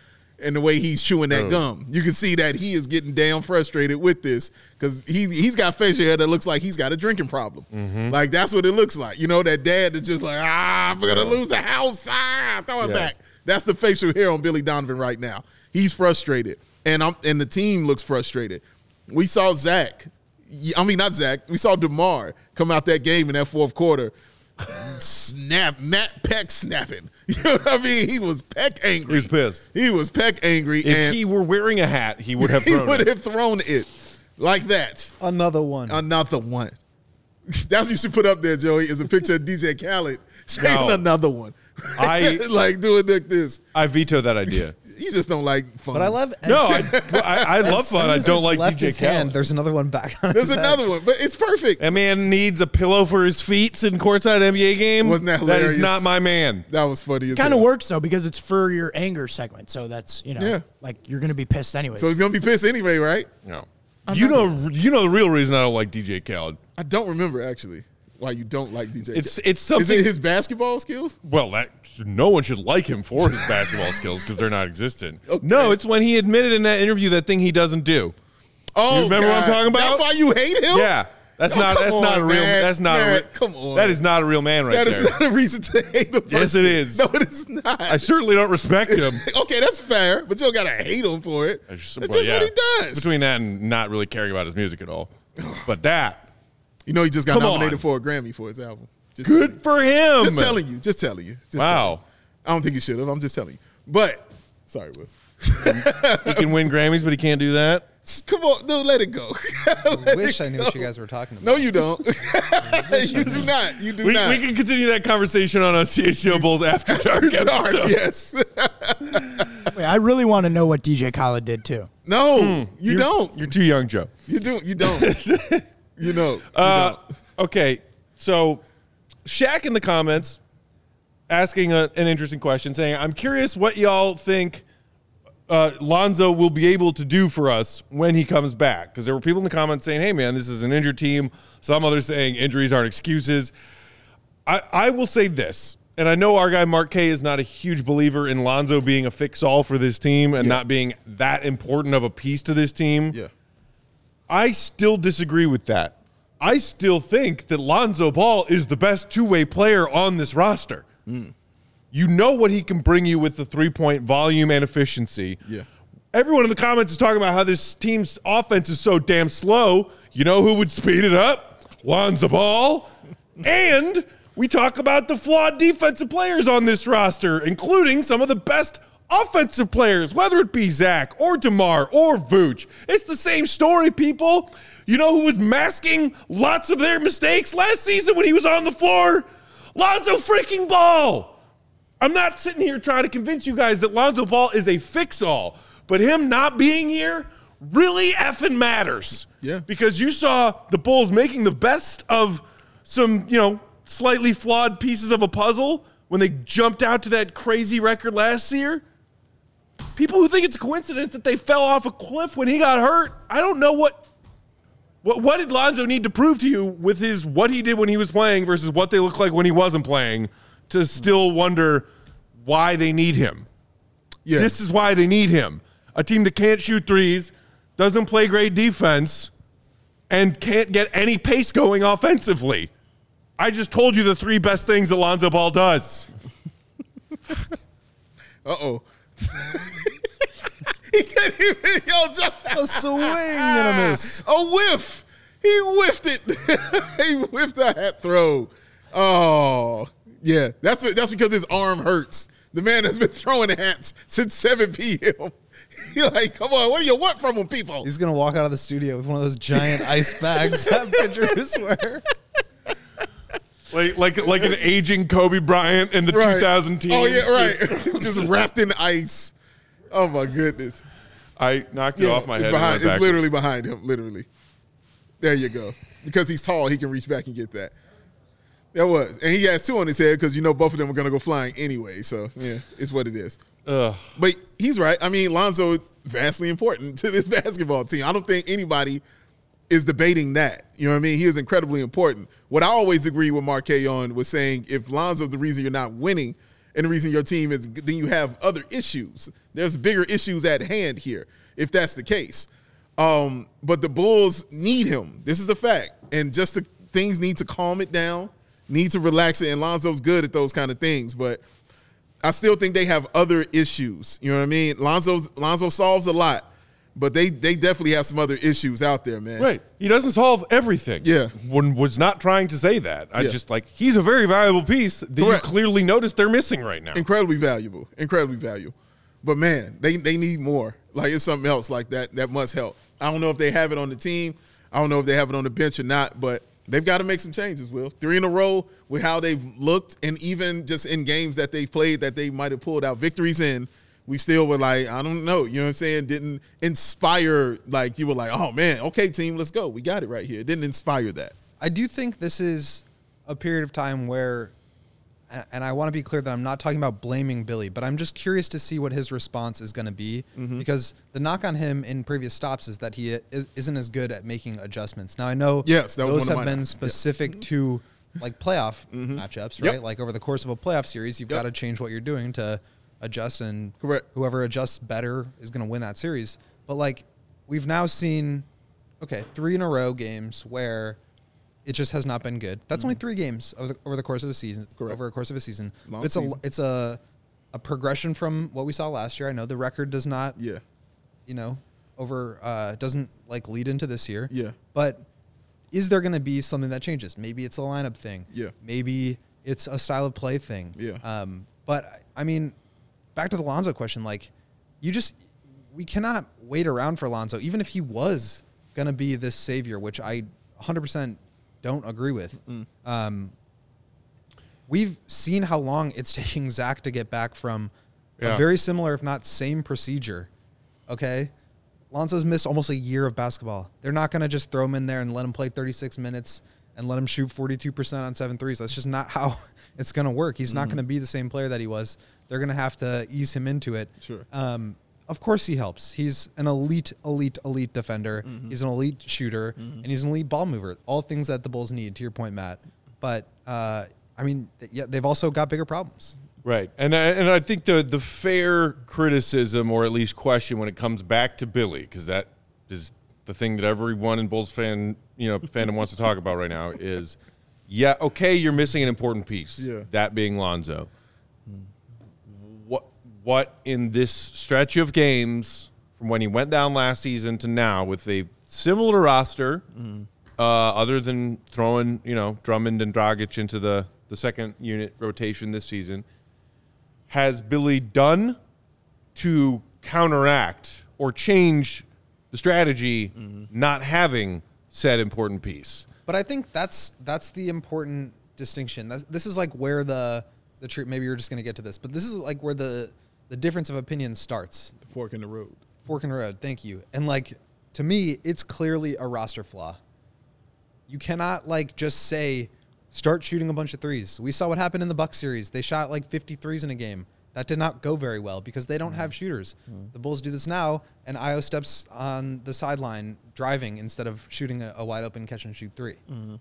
and the way he's chewing that Oh. gum. You can see that he is getting damn frustrated with this because he he's got facial hair that looks like he's got a drinking problem. Like that's what it looks like. You know that dad that's just like ah, I'm gonna lose the house. Ah, throw it Yeah. back. That's the facial hair on Billy Donovan right now. He's frustrated, and I'm and the team looks frustrated. We saw Zach. I mean, not Zach. We saw Demar come out that game in that fourth quarter. Snap, Matt Peck snapping. You know what I mean? He was Peck angry. He was pissed. He was Peck angry, If and he were wearing a hat, he would have he thrown would it. have thrown it like that. Another one. Another one. That's what you should put up there, Joey. Is a picture of DJ Khaled saying No. another one. I- like doing like this. I veto that idea. You just don't like fun. but I love. No, I, I, I love fun. I don't like left DJ his hand. Khaled. There's another one back on. There's his head. another one, but it's perfect. A man needs a pillow for his feet in courtside NBA game. Wasn't that That is not my man. That was funny. as Kind of works though because it's for your anger segment. So that's you know, Yeah. like you're gonna be pissed anyway. So he's gonna be pissed anyway, right? No. You know, you know the real reason I don't like DJ Khaled. I don't remember actually why you don't like DJ. It's it's Is something. it his basketball skills? well, that no one should like him for his basketball skills because they're not existent. Okay. No, it's when he admitted in that interview that thing he doesn't do. Oh, You remember what I'm talking about? That's why you hate him. Yeah, that's Oh, not that's not a real man. that's not a Man, re- come on. that is not a real man right That is there. not a reason to hate him. Yes, it is. No, it is not. I certainly don't respect him. okay, that's fair, but you don't gotta hate him for it. Just- That's well, just yeah. what he does. Between that and not really caring about his music at all. But that, you know, he just got Come nominated on. for a Grammy for his album. Just good for him. Just telling you. Just telling you. Just Wow. telling you. I don't think he should have. I'm just telling you. But sorry, Will. He can win Grammys, but he can't do that. Come on, no, let it go. Let Wish I knew what you guys were talking about. No, you don't. you do not. You do We, not. we can continue that conversation on a CHO Bulls After Dark Dark, episode. yes. Wait, I really want to know what DJ Khaled did too. no, you Hmm. You're- don't. You're too young, Joe. You do. You don't. You know. Uh, okay, so Shaq in the comments asking a, an interesting question, saying, "I'm curious what y'all think uh, Lonzo will be able to do for us when he comes back." Because there were people in the comments saying, "Hey, man, this is an injured team." Some others saying injuries aren't excuses. I, I will say this, and I know our guy Mark K is not a huge believer in Lonzo being a fix-all for this team and Yeah. not being that important of a piece to this team. Yeah. I still disagree with that. I still think that Lonzo Ball is the best two way player on this roster. Hmm. You know what he can bring you with the three point volume and efficiency. Yeah. Everyone in the comments is talking about how this team's offense is so damn slow. You know who would speed it up? Lonzo Ball. and we talk about the flawed defensive players on this roster, including some of the best offensive players, whether it be Zach or DeMar or Vooch. It's the same story, people. You know who was masking lots of their mistakes last season when he was on the floor? Lonzo freaking Ball. I'm not sitting here trying to convince you guys that Lonzo Ball is a fix all, but him not being here really effing matters. Yeah. Because you saw the Bulls making the best of some, you know, slightly flawed pieces of a puzzle when they jumped out to that crazy record last year. People who think it's a coincidence that they fell off a cliff when he got hurt, I don't know what What, what did Lonzo need to prove to you with his what he did when he was playing versus what they look like when he wasn't playing to still wonder why they need him? Yeah. This is why they need him. A team that can't shoot threes, doesn't play great defense, and can't get any pace going offensively. I just told you the three best things that Lonzo Ball does. Uh oh. he couldn't even yo John. A swing and a miss. A whiff. He whiffed it. he whiffed that hat throw. Oh yeah, that's that's because his arm hurts. The man has been throwing hats since 7 p.m. You're like, come on, what do you want from him, people? He's gonna walk out of the studio with one of those giant ice bags that pitchers wear. Like like like an aging Kobe Bryant in the 2000 team. Oh yeah, right. Just- Just, wrapped in ice. Oh my goodness. I knocked it off my it's head. Behind, it's literally behind him. Literally. There you go. Because he's tall, he can reach back and get that. That was, and he has two on his head because you know both of them are gonna go flying anyway. So yeah, it's what it is. Ugh. But he's right. I mean, Lonzo vastly important to this basketball team. I don't think anybody is debating that. You know what I mean? He is incredibly important. What I always agree with Mark K on was saying if Lonzo's the reason you're not winning and the reason your team is, then you have other issues. There's bigger issues at hand here if that's the case. Um, but the Bulls need him. This is a fact. And just the things need to calm it down, need to relax it. And Lonzo's good at those kind of things. But I still think they have other issues. You know what I mean? Lonzo's Lonzo solves a lot, but they they definitely have some other issues out there, man. Right. He doesn't solve everything. Yeah. One was not trying to say that. I Yeah. just like he's a very valuable piece that Correct. you clearly notice they're missing right now. Incredibly valuable. Incredibly valuable. But man, they they need more. Like it's something else like that that must help. I don't know if they have it on the team. I don't know if they have it on the bench or not, but they've got to make some changes, Will. Three in a row with how they've looked and even just in games that they've played that they might have pulled out victories in, we still were like, I don't know, you know what I'm saying? Didn't inspire like you were like, oh man, okay, team, let's go. We got it right here. It didn't inspire that. I do think this is a period of time where, and I want to be clear that I'm not talking about blaming Billy, but I'm just curious to see what his response is going to be Mm-hmm. because the knock on him in previous stops is that he is, isn't as good at making adjustments. Now I know Yes, those have been knocks. Yeah. Mm-hmm. specific to like playoff matchups, Yep. right? Like over the course of a playoff series, you've Yep. got to change what you're doing to adjust, and Correct. whoever adjusts better is going to win that series. But like we've now seen, okay, three in a row games where it just has not been good. That's only three games over the, over the course of a season. Mm-hmm. Correct. Over the course of a season, Long it's season. a it's a a progression from what we saw last year. I know the record does not, Yeah. you know, over uh, doesn't like lead into this year. Yeah. but is there going to be something that changes? Maybe it's a lineup thing. Yeah. Maybe it's a style of play thing. Yeah. Um, but I mean, back to the Lonzo question, like you just we cannot wait around for Lonzo, even if he was gonna be this savior, which I 100% don't agree with. Um, we've seen how long it's taking Zach to get back from Yeah. a very similar, if not same procedure. Okay. Lonzo's missed almost a year of basketball. They're not going to just throw him in there and let him play 36 minutes and let him shoot 42% on seven threes. That's just not how it's going to work. He's not going to be the same player that he was. They're going to have to ease him into it. Sure. Um, of course, he helps. He's an elite, elite, elite defender. He's an elite shooter, and he's an elite ball mover. All things that the Bulls need. To your point, Matt. But uh, I mean, yeah, they've also got bigger problems. Right, and I, and I think the the fair criticism or at least question when it comes back to Billy because that is the thing that everyone in Bulls fan you know fandom wants to talk about right now is yeah okay you're missing an important piece Yeah. that being Lonzo. What what in this stretch of games from when he went down last season to now with a similar roster, uh, other than throwing you know Drummond and Dragic into the the second unit rotation this season has Billy done to counteract or change the strategy mm-hmm. not having said important piece? But I think that's that's the important distinction. That's, this is like where the the truth. Maybe you're just going to get to this, but this is like where the the difference of opinion starts. The fork in the road. Fork in the road. Thank you. And like to me, it's clearly a roster flaw. You cannot like just say start shooting a bunch of threes. We saw what happened in the Buck series. They shot like 50 threes in a game. That did not go very well because they don't have mm. shooters. Mm. The Bulls do this now, and Ayo steps on the sideline driving instead of shooting a, a wide open catch and shoot 3 mm-hmm.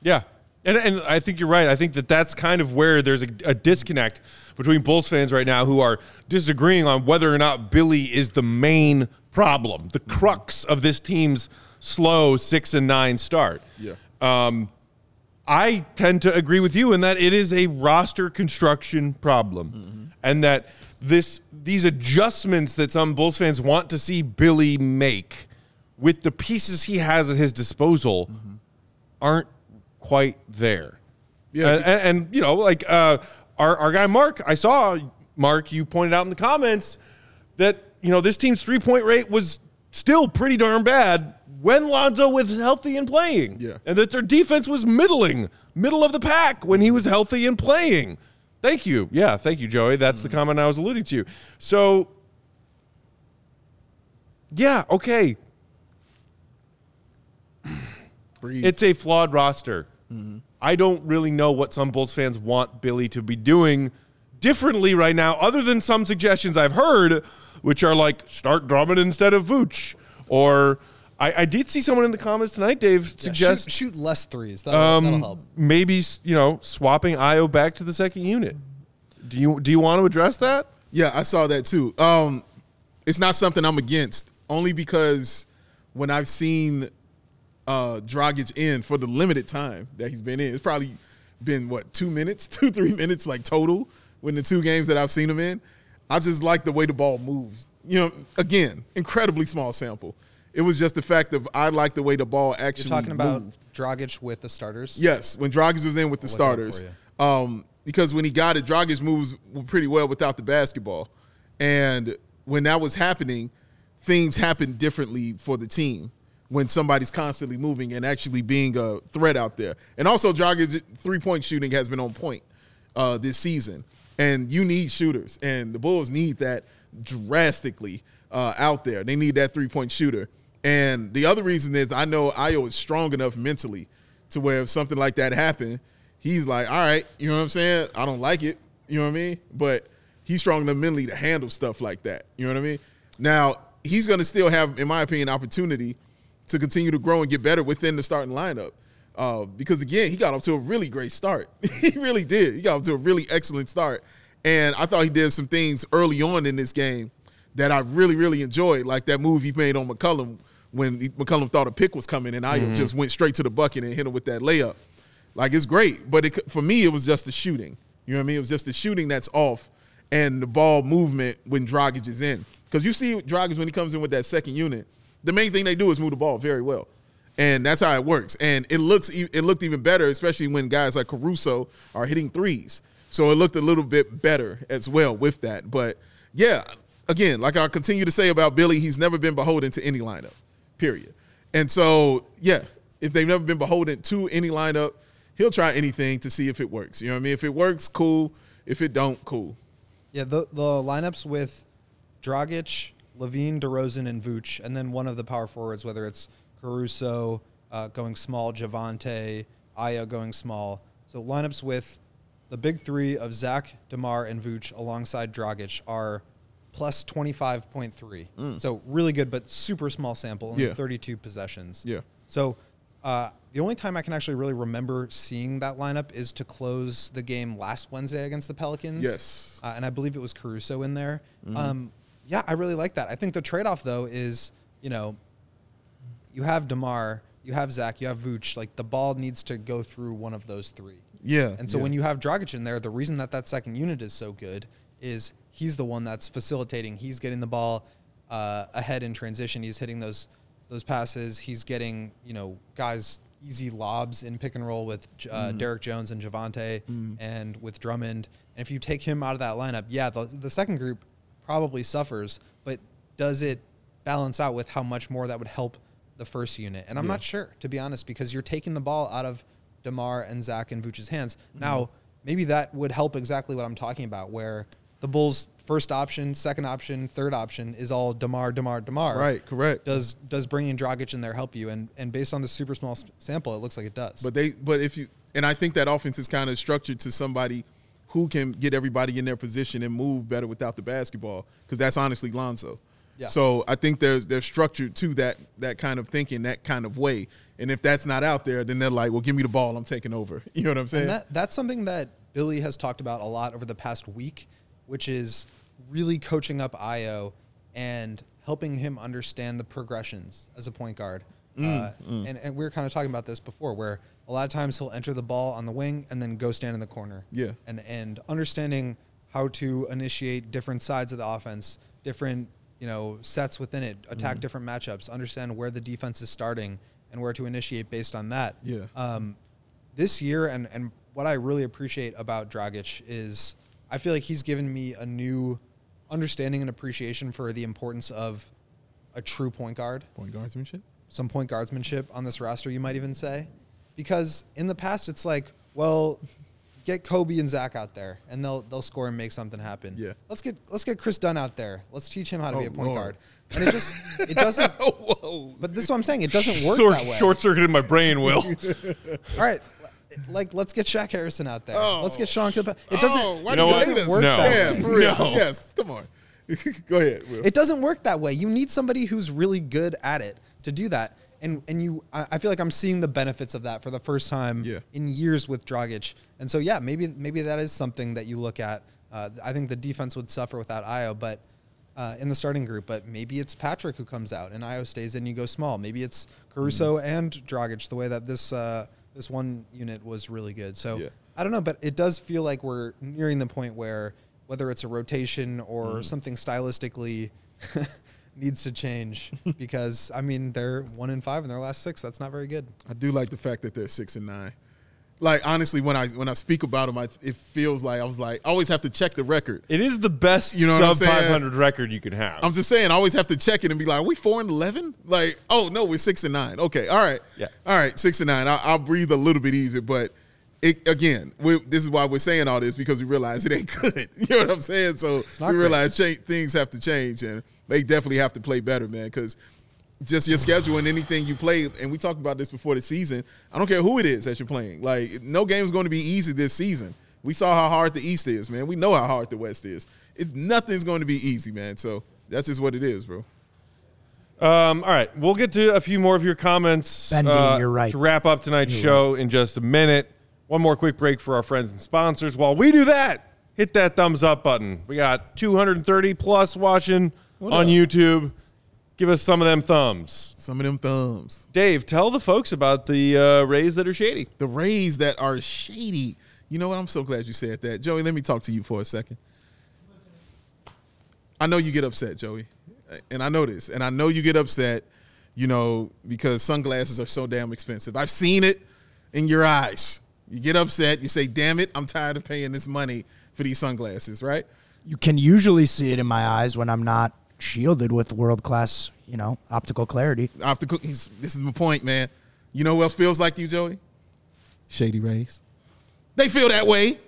Yeah. And, and I think you're right. I think that that's kind of where there's a, a disconnect between Bulls fans right now who are disagreeing on whether or not Billy is the main problem, the crux of this team's slow six and nine start. Yeah. Um, I tend to agree with you in that it is a roster construction problem, and that this these adjustments that some Bulls fans want to see Billy make with the pieces he has at his disposal aren't quite there. Yeah, and, and, and, you know, like uh, our our guy Mark, I saw Mark. You pointed out in the comments that you know this team's three point rate was still pretty darn bad when Lonzo was healthy and playing. Yeah. and that their defense was middling, middle of the pack when he was healthy and playing. Thank you. Yeah, thank you, Joey. That's the mm-hmm. comment I was alluding to. So, yeah, okay. Breathe. It's a flawed roster. Mm-hmm. I don't really know what some Bulls fans want Billy to be doing differently right now, other than some suggestions I've heard, which are like start Drummond instead of Vooch. Or I, I did see someone in the comments tonight, Dave, Yeah, suggest shoot, shoot less threes. That'll, that'll um, help. maybe you know swapping Ayo back to the second unit. Do you do you want to address that? Yeah, I saw that too. Um, it's not something I'm against, only because when I've seen uh, Dragic in for the limited time that he's been in, it's probably been what two minutes, two three minutes like total when the two games that I've seen him in. I just like the way the ball moves. You know, again, incredibly small sample. It was just the fact of I like the way the ball actually. You're talking about moved. Dragic with the starters. Yes, when Dragic was in with the starters. Um, because when he got it, Dragic moves pretty well without the basketball. And when that was happening, things happened differently for the team when somebody's constantly moving and actually being a threat out there. And also, Dragic's three point shooting has been on point uh, this season. And you need shooters, and the Bulls need that drastically uh, out there. They need that three point shooter. And the other reason is I know Ayo is strong enough mentally to where if something like that happened, he's like, all right, you know what I'm saying? I don't like it. You know what I mean? But he's strong enough mentally to handle stuff like that. You know what I mean? Now, he's going to still have, in my opinion, opportunity to continue to grow and get better within the starting lineup. Uh, because again, he got off to a really great start. he really did. He got off to a really excellent start. And I thought he did some things early on in this game that I really, really enjoyed, like that move he made on McCollum when McCollum thought a pick was coming and I mm-hmm. just went straight to the bucket and hit him with that layup. Like it's great, but it, for me, it was just the shooting. You know what I mean? It was just the shooting that's off and the ball movement when Dragic is in. Because you see Dragic when he comes in with that second unit, the main thing they do is move the ball very well, and that's how it works. And it looks it looked even better, especially when guys like Caruso are hitting threes. So it looked a little bit better as well with that. But yeah, again, like I continue to say about Billy, he's never been beholden to any lineup, period. And so yeah, if they've never been beholden to any lineup, he'll try anything to see if it works. You know what I mean? If it works, cool. If it don't, cool. Yeah, the the lineups with Dragic, LaVine, DeRozan, and Vooch, and then one of the power forwards, whether it's Caruso uh, going small, Javonte, Aya going small. So lineups with the big three of Zach, Demar, and Vooch alongside Dragic are plus twenty five point three. So really good, but super small sample, only Yeah. thirty two possessions. Yeah. So uh, the only time I can actually really remember seeing that lineup is to close the game last Wednesday against the Pelicans. Yes. Uh, and I believe it was Caruso in there. Mm-hmm. Um, yeah, I really like that. I think the trade off though is, you know, you have Demar, you have Zach, you have Vooch. Like the ball needs to go through one of those three. Yeah. And so yeah. when you have Dragic in there, the reason that that second unit is so good is he's the one that's facilitating. He's getting the ball uh, ahead in transition. He's hitting those those passes. He's getting you know guys easy lobs in pick and roll with uh, Mm-hmm. Derrick Jones and Javonte and with Drummond. And if you take him out of that lineup, yeah, the, the second group probably suffers. But does it balance out with how much more that would help the first unit? And I'm Yeah. not sure to be honest because you're taking the ball out of Demar and Zach and Vooch's hands. Mm-hmm. Now, maybe that would help exactly what I'm talking about, where the Bulls' first option, second option, third option is all Demar, Demar, Demar. Right, correct. Does does bringing Dragic in there help you? And and based on the super small sample, it looks like it does. But they, but if you, and I think that offense is kind of structured to somebody who can get everybody in their position and move better without the basketball because that's honestly Lonzo. Yeah. So I think there's they're structured to that that kind of thinking, that kind of way. And if that's not out there, then they're like, "Well, give me the ball, I'm taking over." You know what I'm saying? That that's something that Billy has talked about a lot over the past week, which is really coaching up Ayo and helping him understand the progressions as a point guard. Mm, uh, And, and we were kind of talking about this before, where a lot of times he'll enter the ball on the wing and then go stand in the corner. Yeah. And and understanding how to initiate different sides of the offense, different you know sets within it, attack different matchups, understand where the defense is starting and where to initiate based on that. Yeah. Um, this year, and and what I really appreciate about Dragic is I feel like he's given me a new understanding and appreciation for the importance of a true point guard, Point guardsmanship. some point guardsmanship on this roster, you might even say, because in the past it's like, well, get Coby and Zach out there, and they'll they'll score and make something happen. Yeah. let's get let's get Kris Dunn out there. Let's teach him how to be Oh, a point Lord. guard. And it just it doesn't. Whoa. But this is what I'm saying. It doesn't work Short, that way. short circuited my brain, Will. All right. Like let's get Shaq Harrison out there. Oh. Let's get Sean Kilpa. It doesn't. Oh, why You did know you what? say this? Work No. that Yeah, way. No. Yes, come on. Go ahead. Will. It doesn't work that way. You need somebody who's really good at it to do that. And and you, I I feel like I'm seeing the benefits of that for the first time Yeah. in years with Dragic. And so yeah, maybe maybe that is something that you look at. Uh, I think the defense would suffer without Ayo, but uh, in the starting group. But maybe it's Patrick who comes out and Ayo stays in. You go small. Maybe it's Caruso Mm-hmm. and Dragic. The way that this uh, this one unit was really good. So Yeah. I don't know, but it does feel like we're nearing the point where whether it's a rotation or Mm-hmm. something stylistically needs to change because I mean they're one in five in their last six. That's not very good. I do like the fact that they're six and nine. Like honestly, when I when I speak about them, I, it feels like I was like I always have to check the record. It is the best You know sub 500 record you can have. I'm just saying, I always have to check it and be like, are we four and eleven? Like, oh no, we're six and nine. Okay, all right, Yeah. all right, six and nine. I, I'll breathe a little bit easier, but it again, we, this is why we're saying all this because we realize it ain't good. You know what I'm saying? So we realize cha- things have to change, and they definitely have to play better, man. Because just your schedule and anything you play, and we talked about this before the season. I don't care who it is that you're playing. Like, no game is going to be easy this season. We saw how hard the East is, man. We know how hard the West is. It, nothing's going to be easy, man. So that's just what it is, bro. Um, all right, we'll get to a few more of your comments. Ben Dean, uh, you're right. To wrap up tonight's show in just a minute. One more quick break for our friends and sponsors. While we do that, hit that thumbs up button. We got 230 plus watching on up? YouTube. Give us some of them thumbs. Some of them thumbs. Dave, tell the folks about the uh, Rays that are shady. The Rays that are shady. You know what? I'm so glad you said that. Joey, let me talk to you for a second. I know you get upset, Joey. And I know this. And I know you get upset, you know, because sunglasses are so damn expensive. I've seen it in your eyes. You get upset. You say, damn it, I'm tired of paying this money for these sunglasses, right? You can usually see it in my eyes when I'm not shielded with world class, you know, optical clarity. Optical. He's, this is my point, man. You know who else feels like you, Joey? Shady Rays. They feel that way.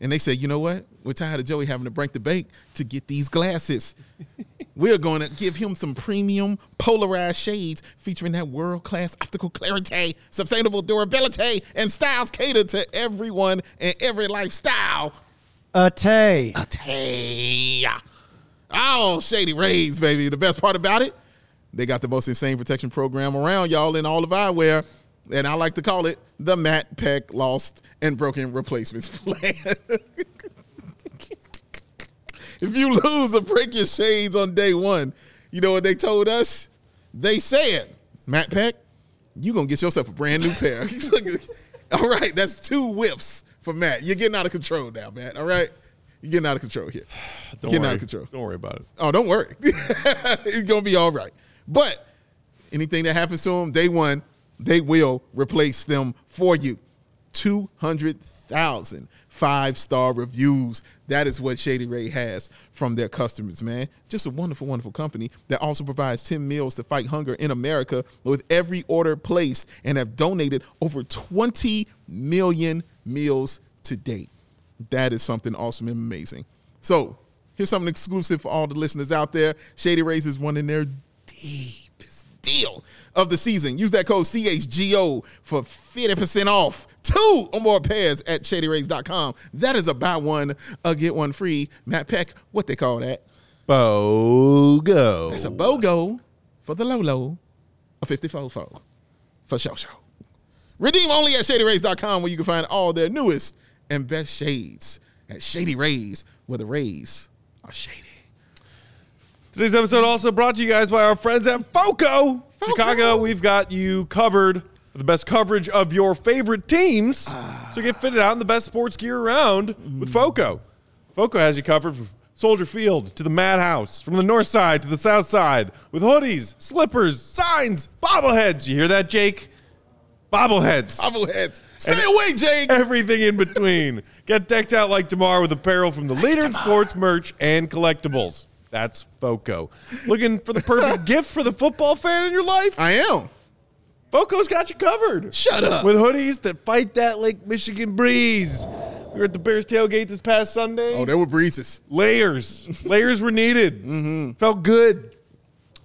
And they say, you know what? We're tired of Joey having to break the bank to get these glasses. We're going to give him some premium polarized shades featuring that world class optical clarity, sustainable durability, and styles catered to everyone and every lifestyle. A tay. A tay. Oh, Shady Rays, baby. The best part about it, they got the most insane protection program around, y'all, in all of eyewear. And I like to call it the Matt Peck Lost and Broken Replacements Plan. if you lose or break your shades on day one, you know what they told us? They said, Matt Peck, you going to get yourself a brand new pair. all right, that's two whiffs for Matt. You're getting out of control now, Matt. All right? You're getting out of control here. Don't getting worry. out of control. Don't worry about it. Oh, don't worry. it's gonna be all right. But anything that happens to them, day one, they will replace them for you. 200,000 five star reviews. That is what Shady Ray has from their customers, man. Just a wonderful, wonderful company that also provides 10 meals to fight hunger in America with every order placed and have donated over 20 million meals to date. That is something awesome and amazing. So, here's something exclusive for all the listeners out there. Shady Rays is one in their deepest, deal of the season. Use that code CHGO for 50% off two or more pairs at shadyrays.com. That is a buy one, uh, get one free. Matt Peck, what they call that? BOGO. It's a BOGO for the Lolo, a 54 fold for show show. Redeem only at shadyrays.com where you can find all their newest and best shades at Shady Rays, where the rays are shady. Today's episode also brought to you guys by our friends at FOCO. Chicago, we've got you covered for the best coverage of your favorite teams. So ah. get fitted out in the best sports gear around with mm-hmm. FOCO. FOCO has you covered from Soldier Field to the Madhouse, from the north side to the south side, with hoodies, slippers, signs, bobbleheads. You hear that, Jake? Bobbleheads. Bobbleheads. Stay And- away, Jake. Everything in between. Get decked out like tomorrow with apparel from the leader in sports merch and collectibles. That's FOCO. Looking for the perfect gift for the football fan in your life? I am. FOCO's got you covered. Shut up. With hoodies that fight that Lake Michigan breeze. We were at the Bears tailgate this past Sunday. Oh, there were breezes. Layers. Layers were needed. Mm-hmm. Felt good.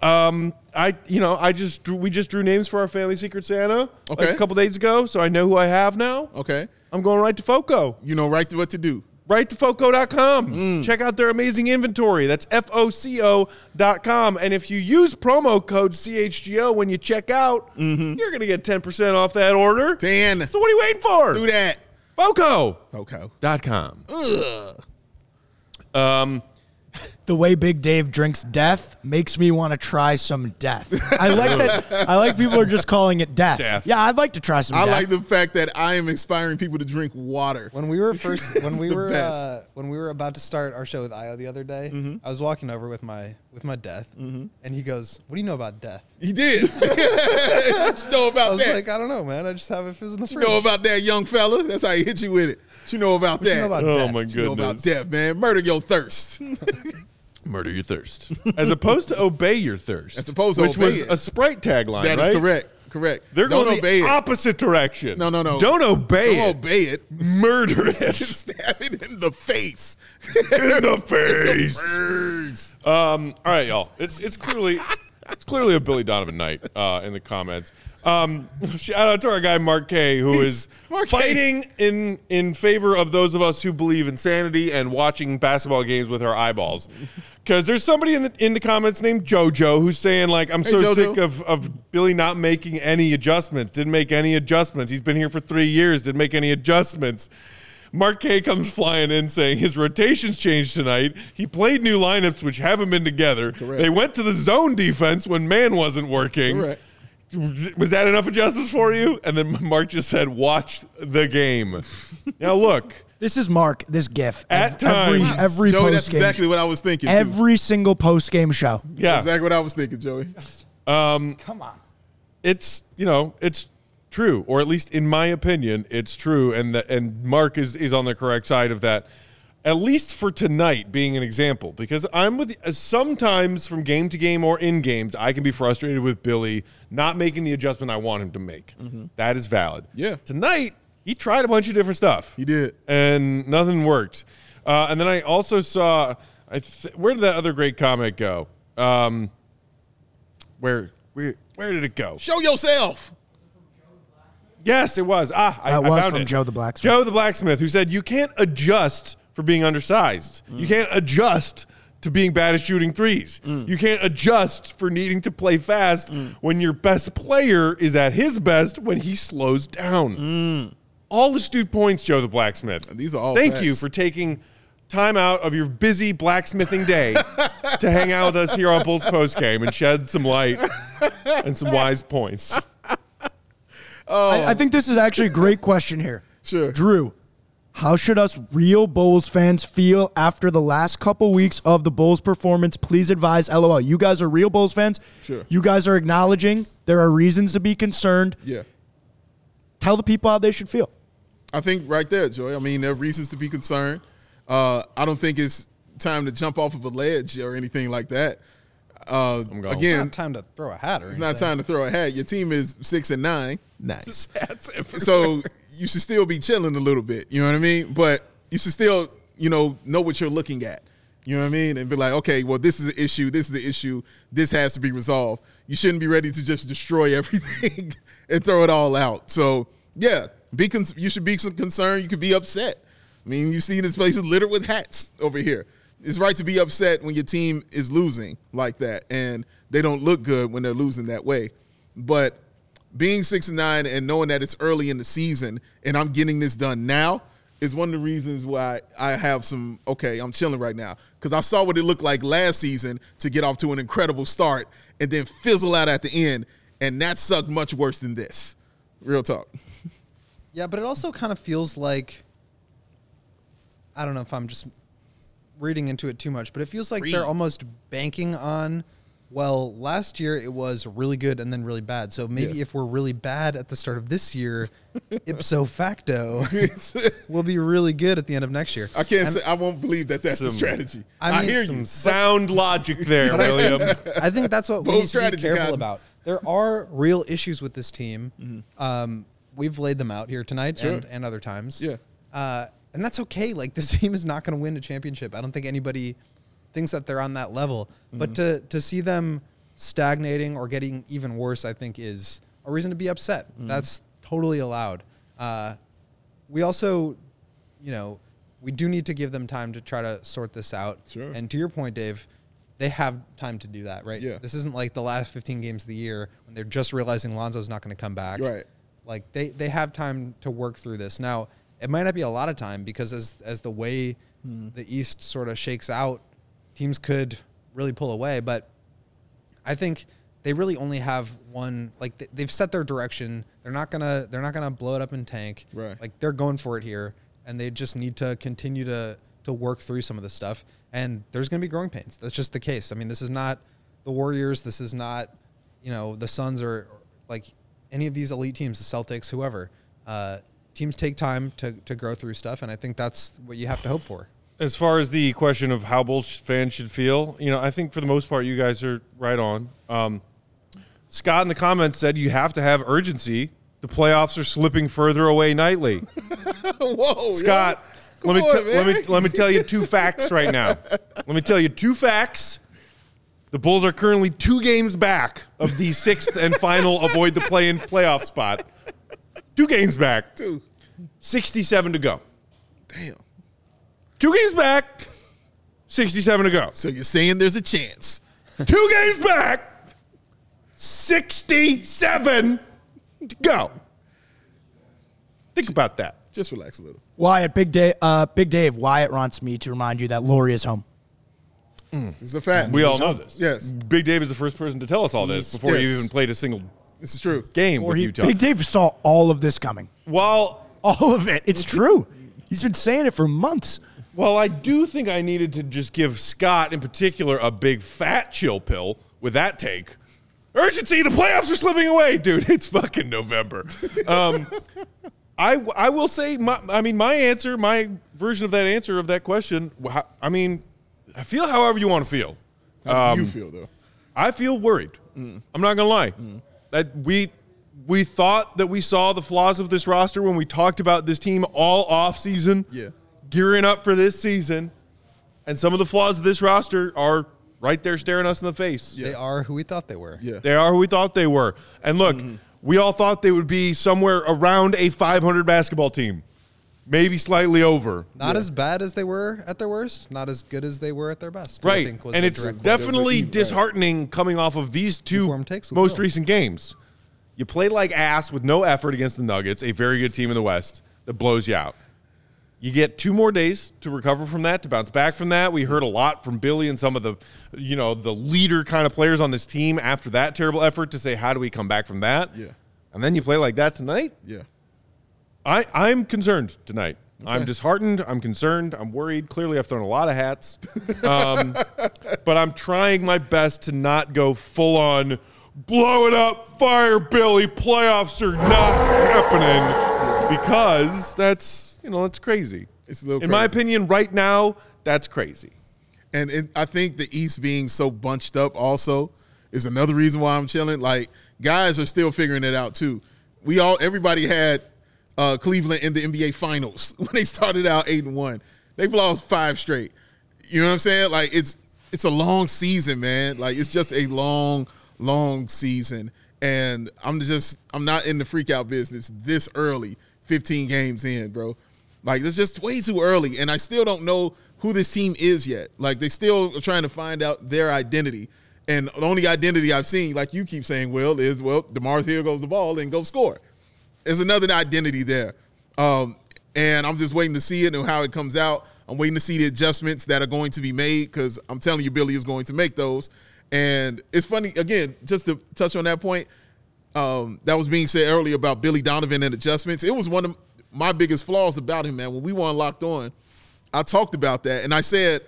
Um, I you know I just drew, we just drew names for our family secret Santa like a couple days ago, so I know who I have now. Okay. I'm going right to FOCO. You know right to what to do. Right to FOCO.com. Mm. Check out their amazing inventory. That's F-O-C-O.com. And if you use promo code CHGO when you check out, you're going to get 10% off that order. Mm-hmm. Dan, So what are you waiting for? do that. Foco. Foco.com. Okay. Ugh. Um, The way Big Dave drinks death makes me want to try some death. I like that. I like people are just calling it death. Death. Yeah, I'd like to try some I death. like the fact that I am inspiring people to drink water. When we were first, when we were uh, when we were about to start our show with Ayo the other day, Mm-hmm. I was walking over with my with my death, and he goes, "What do you know about death?" He did. what you know I was that? like, "I don't know, man. I just have it fizz in the you know about that, young fella? That's how he hit you with it. What you know about What you that? know about oh, death? my What you know about death, man. Murder your thirst. Murder your thirst. As opposed to obey your thirst. As opposed to Which obey was it. a Sprite tagline, That is right? correct. Correct. They're Don't going obey the it. opposite direction. No, no, no. Don't obey Don't it. obey it. Murder it. Stab it in the face. in the face. Birds. Um, all right, y'all. It's it's clearly it's clearly a Billy Donovan night uh, in the comments. Um, shout out to our guy Mark K, who is Mark K. fighting in in favor of those of us who believe in sanity and watching basketball games with our eyeballs. Because there's somebody in the in the comments named JoJo who's saying like I'm Hey, so JoJo. sick of of Billy not making any adjustments. Didn't make any adjustments. He's been here for three years. Didn't make any adjustments. Mark K comes flying in saying his rotations changed tonight. He played new lineups which haven't been together. Correct. They went to the zone defense when man wasn't working. Correct. Was that enough adjustments for you? And then Mark just said, "Watch the game." now look, this is Mark. This GIF At every times. every Joey, post that's exactly what I was thinking. too. every single post game show. yeah, Exactly what I was thinking, Joey. Um, Come on. it's you know it's true, or at least in my opinion, it's true, and the, and Mark is is on the correct side of that. At least for tonight, being an example, because I'm with uh, sometimes from game to game or in games, I can be frustrated with Billy not making the adjustment I want him to make. Mm-hmm. That is valid. Yeah. Tonight, he tried a bunch of different stuff. He did. and nothing worked. Uh, and then I also saw, I th- where did that other great comic go? Um, where, where, where did it go? Show yourself. Yes, it was. Ah, I, That I found from it. Joe the Blacksmith. Joe the blacksmith, who said you can't adjust for being undersized. Mm. You can't adjust to being bad at shooting threes. Mm. You can't adjust for needing to play fast when your best player is at his best when he slows down. All astute points, Joe the blacksmith. These are all Thank facts. you for taking time out of your busy blacksmithing day to hang out with us here on Bulls Post Game and shed some light and some wise points. I, I think this is actually a great question here. Sure. Drew, how should us real Bulls fans feel after the last couple weeks of the Bulls performance? Please advise LOL. You guys are real Bulls fans. Sure. You guys are acknowledging there are reasons to be concerned. Yeah. Tell the people how they should feel. I think right there, Joy. I mean, there are reasons to be concerned. Uh, I don't think it's time to jump off of a ledge or anything like that. Uh, going. It's again, not time to throw a hat or it's not time to throw a hat. Your team is six and nine. Nice. That's so you should still be chilling a little bit. You know what I mean? But you should still, you know, know what you're looking at. You know what I mean? And be like, okay, well, this is the issue. This is the issue. This has to be resolved. You shouldn't be ready to just destroy everything and throw it all out. So yeah, be con- you should be concerned. You could be upset. I mean, you see this place is littered with hats over here. It's right to be upset when your team is losing like that, and they don't look good when they're losing that way. But being six and nine and knowing that it's early in the season and I'm getting this done now is one of the reasons why I have some okay, I'm chilling right now because I saw what it looked like last season to get off to an incredible start and then fizzle out at the end, and that sucked much worse than this. Real talk. Yeah, but it also kind of feels like I don't know if I'm just reading into it too much, but it feels like Read. they're almost banking on well, last year it was really good and then really bad. So maybe Yeah. if we're really bad at the start of this year, ipso facto, we'll be really good at the end of next year. I can't say I won't believe that that's the strategy. I I, mean, hear Some you. sound logic there, William. I think that's what we need to be careful Cotton. about. There are real issues with this team. Um, we've laid them out here tonight Sure. and, and other times. Yeah. Uh, and that's okay. Like this team is not going to win a championship. I don't think anybody thinks that they're on that level. But to to see them stagnating or getting even worse, I think is a reason to be upset. That's totally allowed. Uh, we also, you know, we do need to give them time to try to sort this out. Sure. And to your point, Dave, they have time to do that, right? Yeah. This isn't like the last 15 games of the year when they're just realizing Lonzo's not going to come back. Right. Like they they have time to work through this. Now, it might not be a lot of time because as as the way hmm. the East sort of shakes out, teams could really pull away, but I think they really only have one like they- they've set their direction. They're not going to they're not going to blow it up and tank. Right. Like they're going for it here and they just need to continue to to work through some of this stuff and there's going to be growing pains. That's just the case. I mean, this is not the Warriors, this is not, you know, the Suns or like any of these elite teams, the Celtics, whoever. Uh, teams take time to to grow through stuff and I think that's what you have to hope for. As far as the question of how Bulls fans should feel, you know, I think for the most part, you guys are right on. Um, Scott in the comments said you have to have urgency. The playoffs are slipping further away nightly. Whoa, Scott, Come let me, on, t- let me let me tell you two facts right now. Let me tell you two facts. The Bulls are currently two games back of the sixth and final avoid the play-in playoff spot. Two games back. Dude, 67 to go. damn. Two games back. 67 to go. So you're saying there's a chance? Two games back. 67 to go. Think about that. Just relax a little. Wyatt, Big Dave, uh, Big Dave, Wyatt wants me to remind you that Lori is home. It's a fact. We all know this. Yes. Big Dave is the first person to tell us all this Yes. before you Yes. even played a single This is true. game Or with he, Utah. Big Dave saw all of this coming. Well, All of it. It's true. He's been saying it for months. Well, I do think I needed to just give Scott in particular a big fat chill pill with that take. Urgency, the playoffs are slipping away, dude. It's fucking November. Um, I I will say, my, I mean, my answer, my version of that answer of that question. I mean, I feel however you want to feel. How do Um, you feel though? I feel worried. Mm. I'm not gonna lie. Mm. That we we thought that we saw the flaws of this roster when we talked about this team all off season. Yeah. Gearing up for this season. And some of the flaws of this roster are right there staring us in the face. Yeah. They are who we thought they were. Yeah. They are who we thought they were. And look, mm-hmm. we all thought they would be somewhere around a 500 basketball team. Maybe slightly over. Not as bad as they were at their worst, not as good as they were at their best. I Right. think was And it's direct quote. definitely right. disheartening coming off of these two takes most Will. recent games. You play like ass with no effort against the Nuggets, a very good team in the West that blows you out. You get two more days to recover from that, to bounce back from that. We heard a lot from Billy and some of the, you know, the leader kind of players on this team after that terrible effort to say, how do we come back from that? Yeah. And then you play like that tonight. Yeah. I, I'm concerned tonight. I'm disheartened. I'm concerned. I'm worried. Clearly, I've thrown a lot of hats. Um, but I'm trying my best to not go full on blow it up, fire Billy. Playoffs are not happening because that's, you know, that's crazy. It's a little In my opinion, right now, that's crazy. And it, I think the East being so bunched up also is another reason why I'm chilling. Like guys are still figuring it out too. We all everybody had uh, Cleveland in the NBA Finals when they started out eight and one. They've lost five straight. You know what I'm saying? Like it's it's a long season, man. Like it's just a long, long season. And I'm just I'm not in the freak out business this early, 15 games in, bro. Like it's just way too early. And I still don't know who this team is yet. Like they still are trying to find out their identity. And the only identity I've seen, like you keep saying, Will, is well, DeMar's here goes the ball and go score. There's another identity there. Um, and I'm just waiting to see it and how it comes out. I'm waiting to see the adjustments that are going to be made because I'm telling you, Billy is going to make those. And it's funny, again, just to touch on that point, um, that was being said earlier about Billy Donovan and adjustments. It was one of my biggest flaws about him, man. When we were locked on, I talked about that and I said,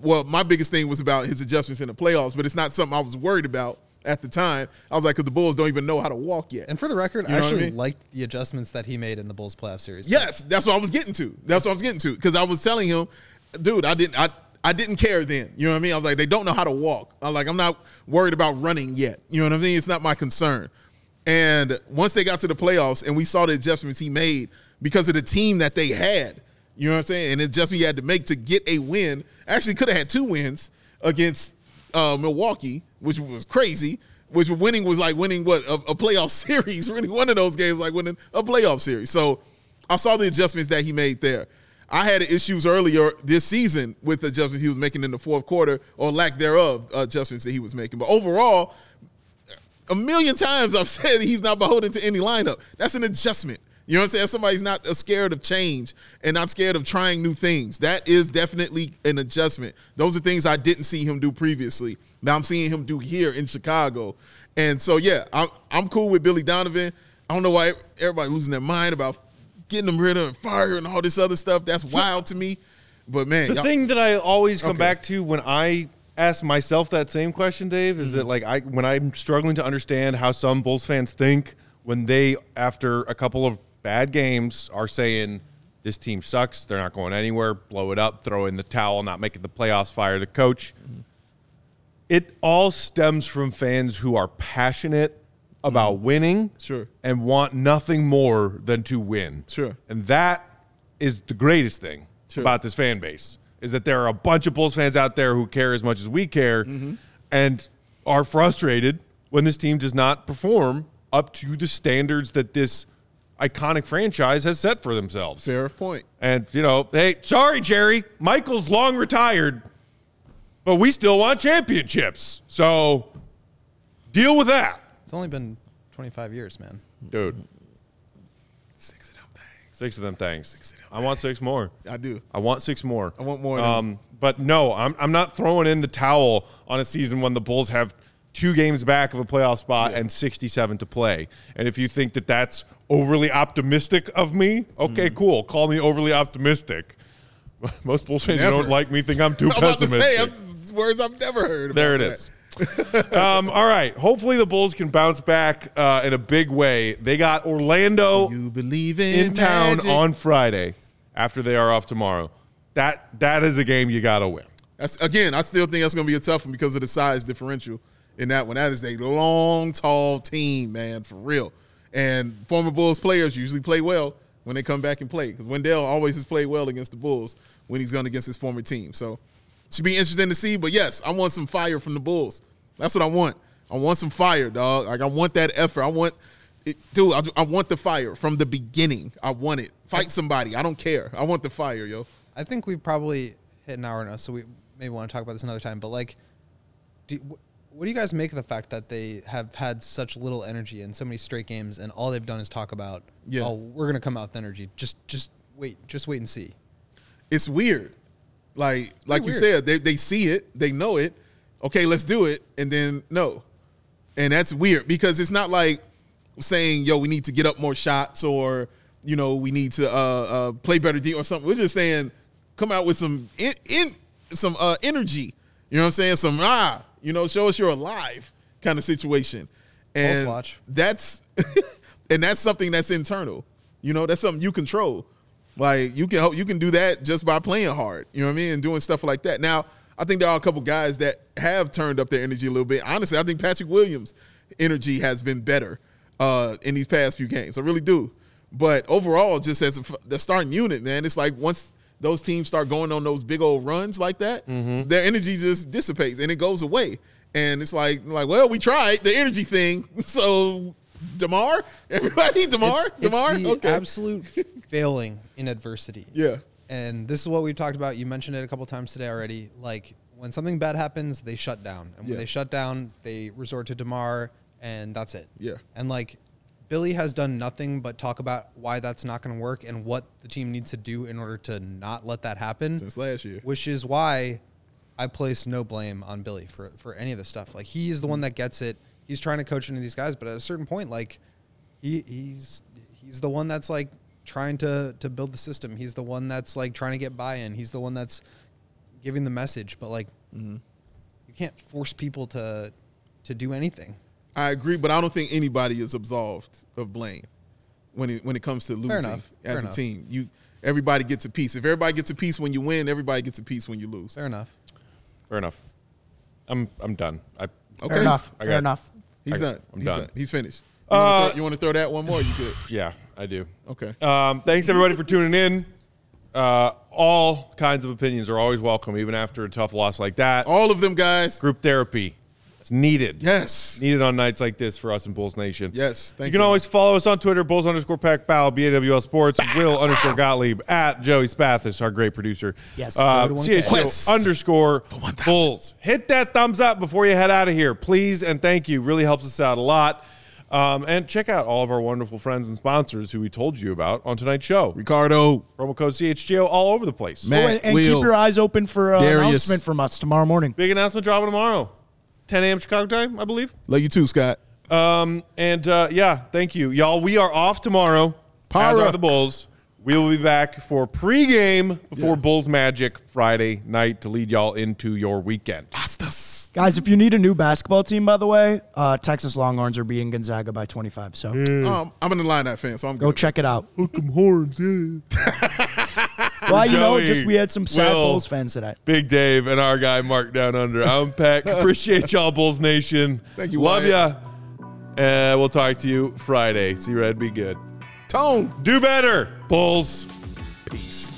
well, my biggest thing was about his adjustments in the playoffs, but it's not something I was worried about at the time. I was like, because the Bulls don't even know how to walk yet. And for the record, You I know I actually mean? liked the adjustments that he made in the Bulls playoff series. Yes, that's what I was getting to. That's what I was getting to because I was telling him, dude, I didn't, I, I didn't care then. You know what I mean? I was like, they don't know how to walk. I'm like, I'm not worried about running yet. You know what I mean? It's not my concern. And once they got to the playoffs and we saw the adjustments he made because of the team that they had, you know what I'm saying? And the adjustment he had to make to get a win. Actually, could have had two wins against uh, Milwaukee, which was crazy. Which winning was like winning what a, a playoff series. Winning one of those games like winning a playoff series. So I saw the adjustments that he made there. I had issues earlier this season with adjustments he was making in the fourth quarter or lack thereof adjustments that he was making. But overall, a million times I've said he's not beholden to any lineup. That's an adjustment. You know what I'm saying? Somebody's not uh, scared of change and not scared of trying new things. That is definitely an adjustment. Those are things I didn't see him do previously. Now I'm seeing him do here in Chicago. And so yeah, I'm I'm cool with Billy Donovan. I don't know why everybody losing their mind about getting him rid of and fire and all this other stuff. That's wild to me. But man, The thing that I always come Okay. back to when I ask myself that same question, Dave, is Mm-hmm. that like I when I'm struggling to understand how some Bulls fans think when they after a couple of bad games are saying this team sucks, they're not going anywhere, blow it up, throw in the towel, not making the playoffs, fire the coach. Mm-hmm. It all stems from fans who are passionate about winning Mm-hmm. Sure. and want nothing more than to win. Sure. And that is the greatest thing Sure. about this fan base is that there are a bunch of Bulls fans out there who care as much as we care Mm-hmm. and are frustrated when this team does not perform up to the standards that this iconic franchise has set for themselves. fair point. And, you know, hey, sorry, Jerry, Michael's long retired, but we still want championships. So deal with that, It's only been 25 years, man. dude. Six of them things. Six of them things. of them I want six more. I do. I want six more. I want more of. Um, but no, I'm I'm not throwing in the towel on a season when the Bulls have two games back of a playoff spot and 67 to play. And if you think that that's overly optimistic of me, okay, Mm. cool. Call me overly optimistic. Most Bulls fans who Never. don't like me think I'm too I'm about to pessimistic. say I'm- words I've never heard. About There it that. is. um, all right. Hopefully the Bulls can bounce back uh, in a big way. They got Orlando You believe in, in town magic. on Friday after they are off tomorrow. That that is a game you got to win. That's again. I still think that's going to be a tough one because of the size differential in that one. That is a long, tall team, man, for real. And former Bulls players usually play well when they come back and play because Wendell always has played well against the Bulls when he's gone against his former team. So should be interesting to see. But yes, I want some fire from the Bulls. That's what I want. I want some fire, dog. Like I want that effort. I want, it, dude. I, I want the fire from the beginning. I want it. Fight somebody. I don't care. I want the fire, yo. I think we've probably hit an hour now, so we maybe want to talk about this another time. But like, do, wh- what do you guys make of the fact that they have had such little energy in so many straight games, and all they've done is talk about, Yeah. oh, we're gonna come out with energy. Just, just wait, just wait and see. it's weird. Like like you weird. said, they they see it, they know it. Okay, let's do it, and then no, and that's weird because it's not like saying, "Yo, we need to get up more shots," or you know, we need to uh, uh, play better D or something. We're just saying, come out with some in, in some uh, energy. You know what I'm saying? Some ah, you know, show us you're alive kind of situation. And that's and that's something that's internal. You know, that's something you control. Like you can you can do that just by playing hard. You know what I mean, and doing stuff like that. Now, I think there are a couple guys that have turned up their energy a little bit. Honestly, I think Patrick Williams' energy has been better uh, in these past few games. I really do. But overall, just as a the starting unit, man, it's like once those teams start going on those big old runs like that, Mm-hmm. their energy just dissipates and it goes away. And it's like, like, well, we tried the energy thing. So Demar, everybody, Demar, It's, it's Demar, the okay, absolute failing in adversity. yeah, And this is what we've talked about. You mentioned it a couple times today already. Like when something bad happens, they shut down, and when Yeah. they shut down, they resort to Demar, and that's it. Yeah. And like Billy has done nothing but talk about why that's not going to work and what the team needs to do in order to not let that happen. since last year. which is why I place no blame on Billy for for any of this stuff. Like he is the one that gets it. He's trying to coach into these guys, but at a certain point, like he he's he's the one that's like trying to to build the system. He's the one that's like trying to get buy-in. He's the one that's giving the message. But like mm-hmm. you can't force people to to do anything. I agree, but I don't think anybody is absolved of blame when it when it comes to losing enough. Fair as a enough. team. You everybody gets a piece. If everybody gets a piece when you win, everybody gets a piece when you lose. Fair enough. Fair enough. I'm I'm done. I Okay, Fair enough. I Fair got- enough. He's I- done. I'm He's done. He's finished. You wanna Uh, throw- you want to throw that one more? You could. yeah, I do. Okay. Um, thanks everybody for tuning in. Uh, all kinds of opinions are always welcome, even after a tough loss like that. All of them guys. Group therapy, it's needed. Yes. needed on nights like this for us in Bulls Nation. Yes. Thank you can always follow us on Twitter, Bulls underscore Pack Bow, BAWL Sports, Will underscore Gottlieb, at Joey Spathis, our great producer. Yes. Uh, Go to 1K. CHO underscore 1,000. Bulls. Hit that thumbs up before you head out of here, please, and thank you. Really helps us out a lot. Um, and check out all of our wonderful friends and sponsors who we told you about on tonight's show. Ricardo. Promo code CHGO all over the place. Matt, Oh, and and keep your eyes open for an announcement from us tomorrow morning. Big announcement dropping tomorrow, 10 a.m. Chicago time, I believe. Love you too, Scott. Um, and uh, yeah, thank you, y'all. We are off tomorrow. As Para. are the Bulls. We will be back for pregame before Yeah. Bulls Magic Friday night to lead y'all into your weekend. Astas. Guys, if you need a new basketball team, by the way, uh, Texas Longhorns are beating Gonzaga by 25. So Um, I'm an Illini fan, so I'm go good. check it out. Welcome horns, yeah. Well, you know, Joey, just we had some sad Will. Bulls fans today. Big Dave and our guy Mark down under. I'm Peck. Appreciate y'all, Bulls Nation. Thank you, Love Wyatt. ya. Uh, we'll talk to you Friday. See Red, be good. Tone. Do better, Bulls. Peace.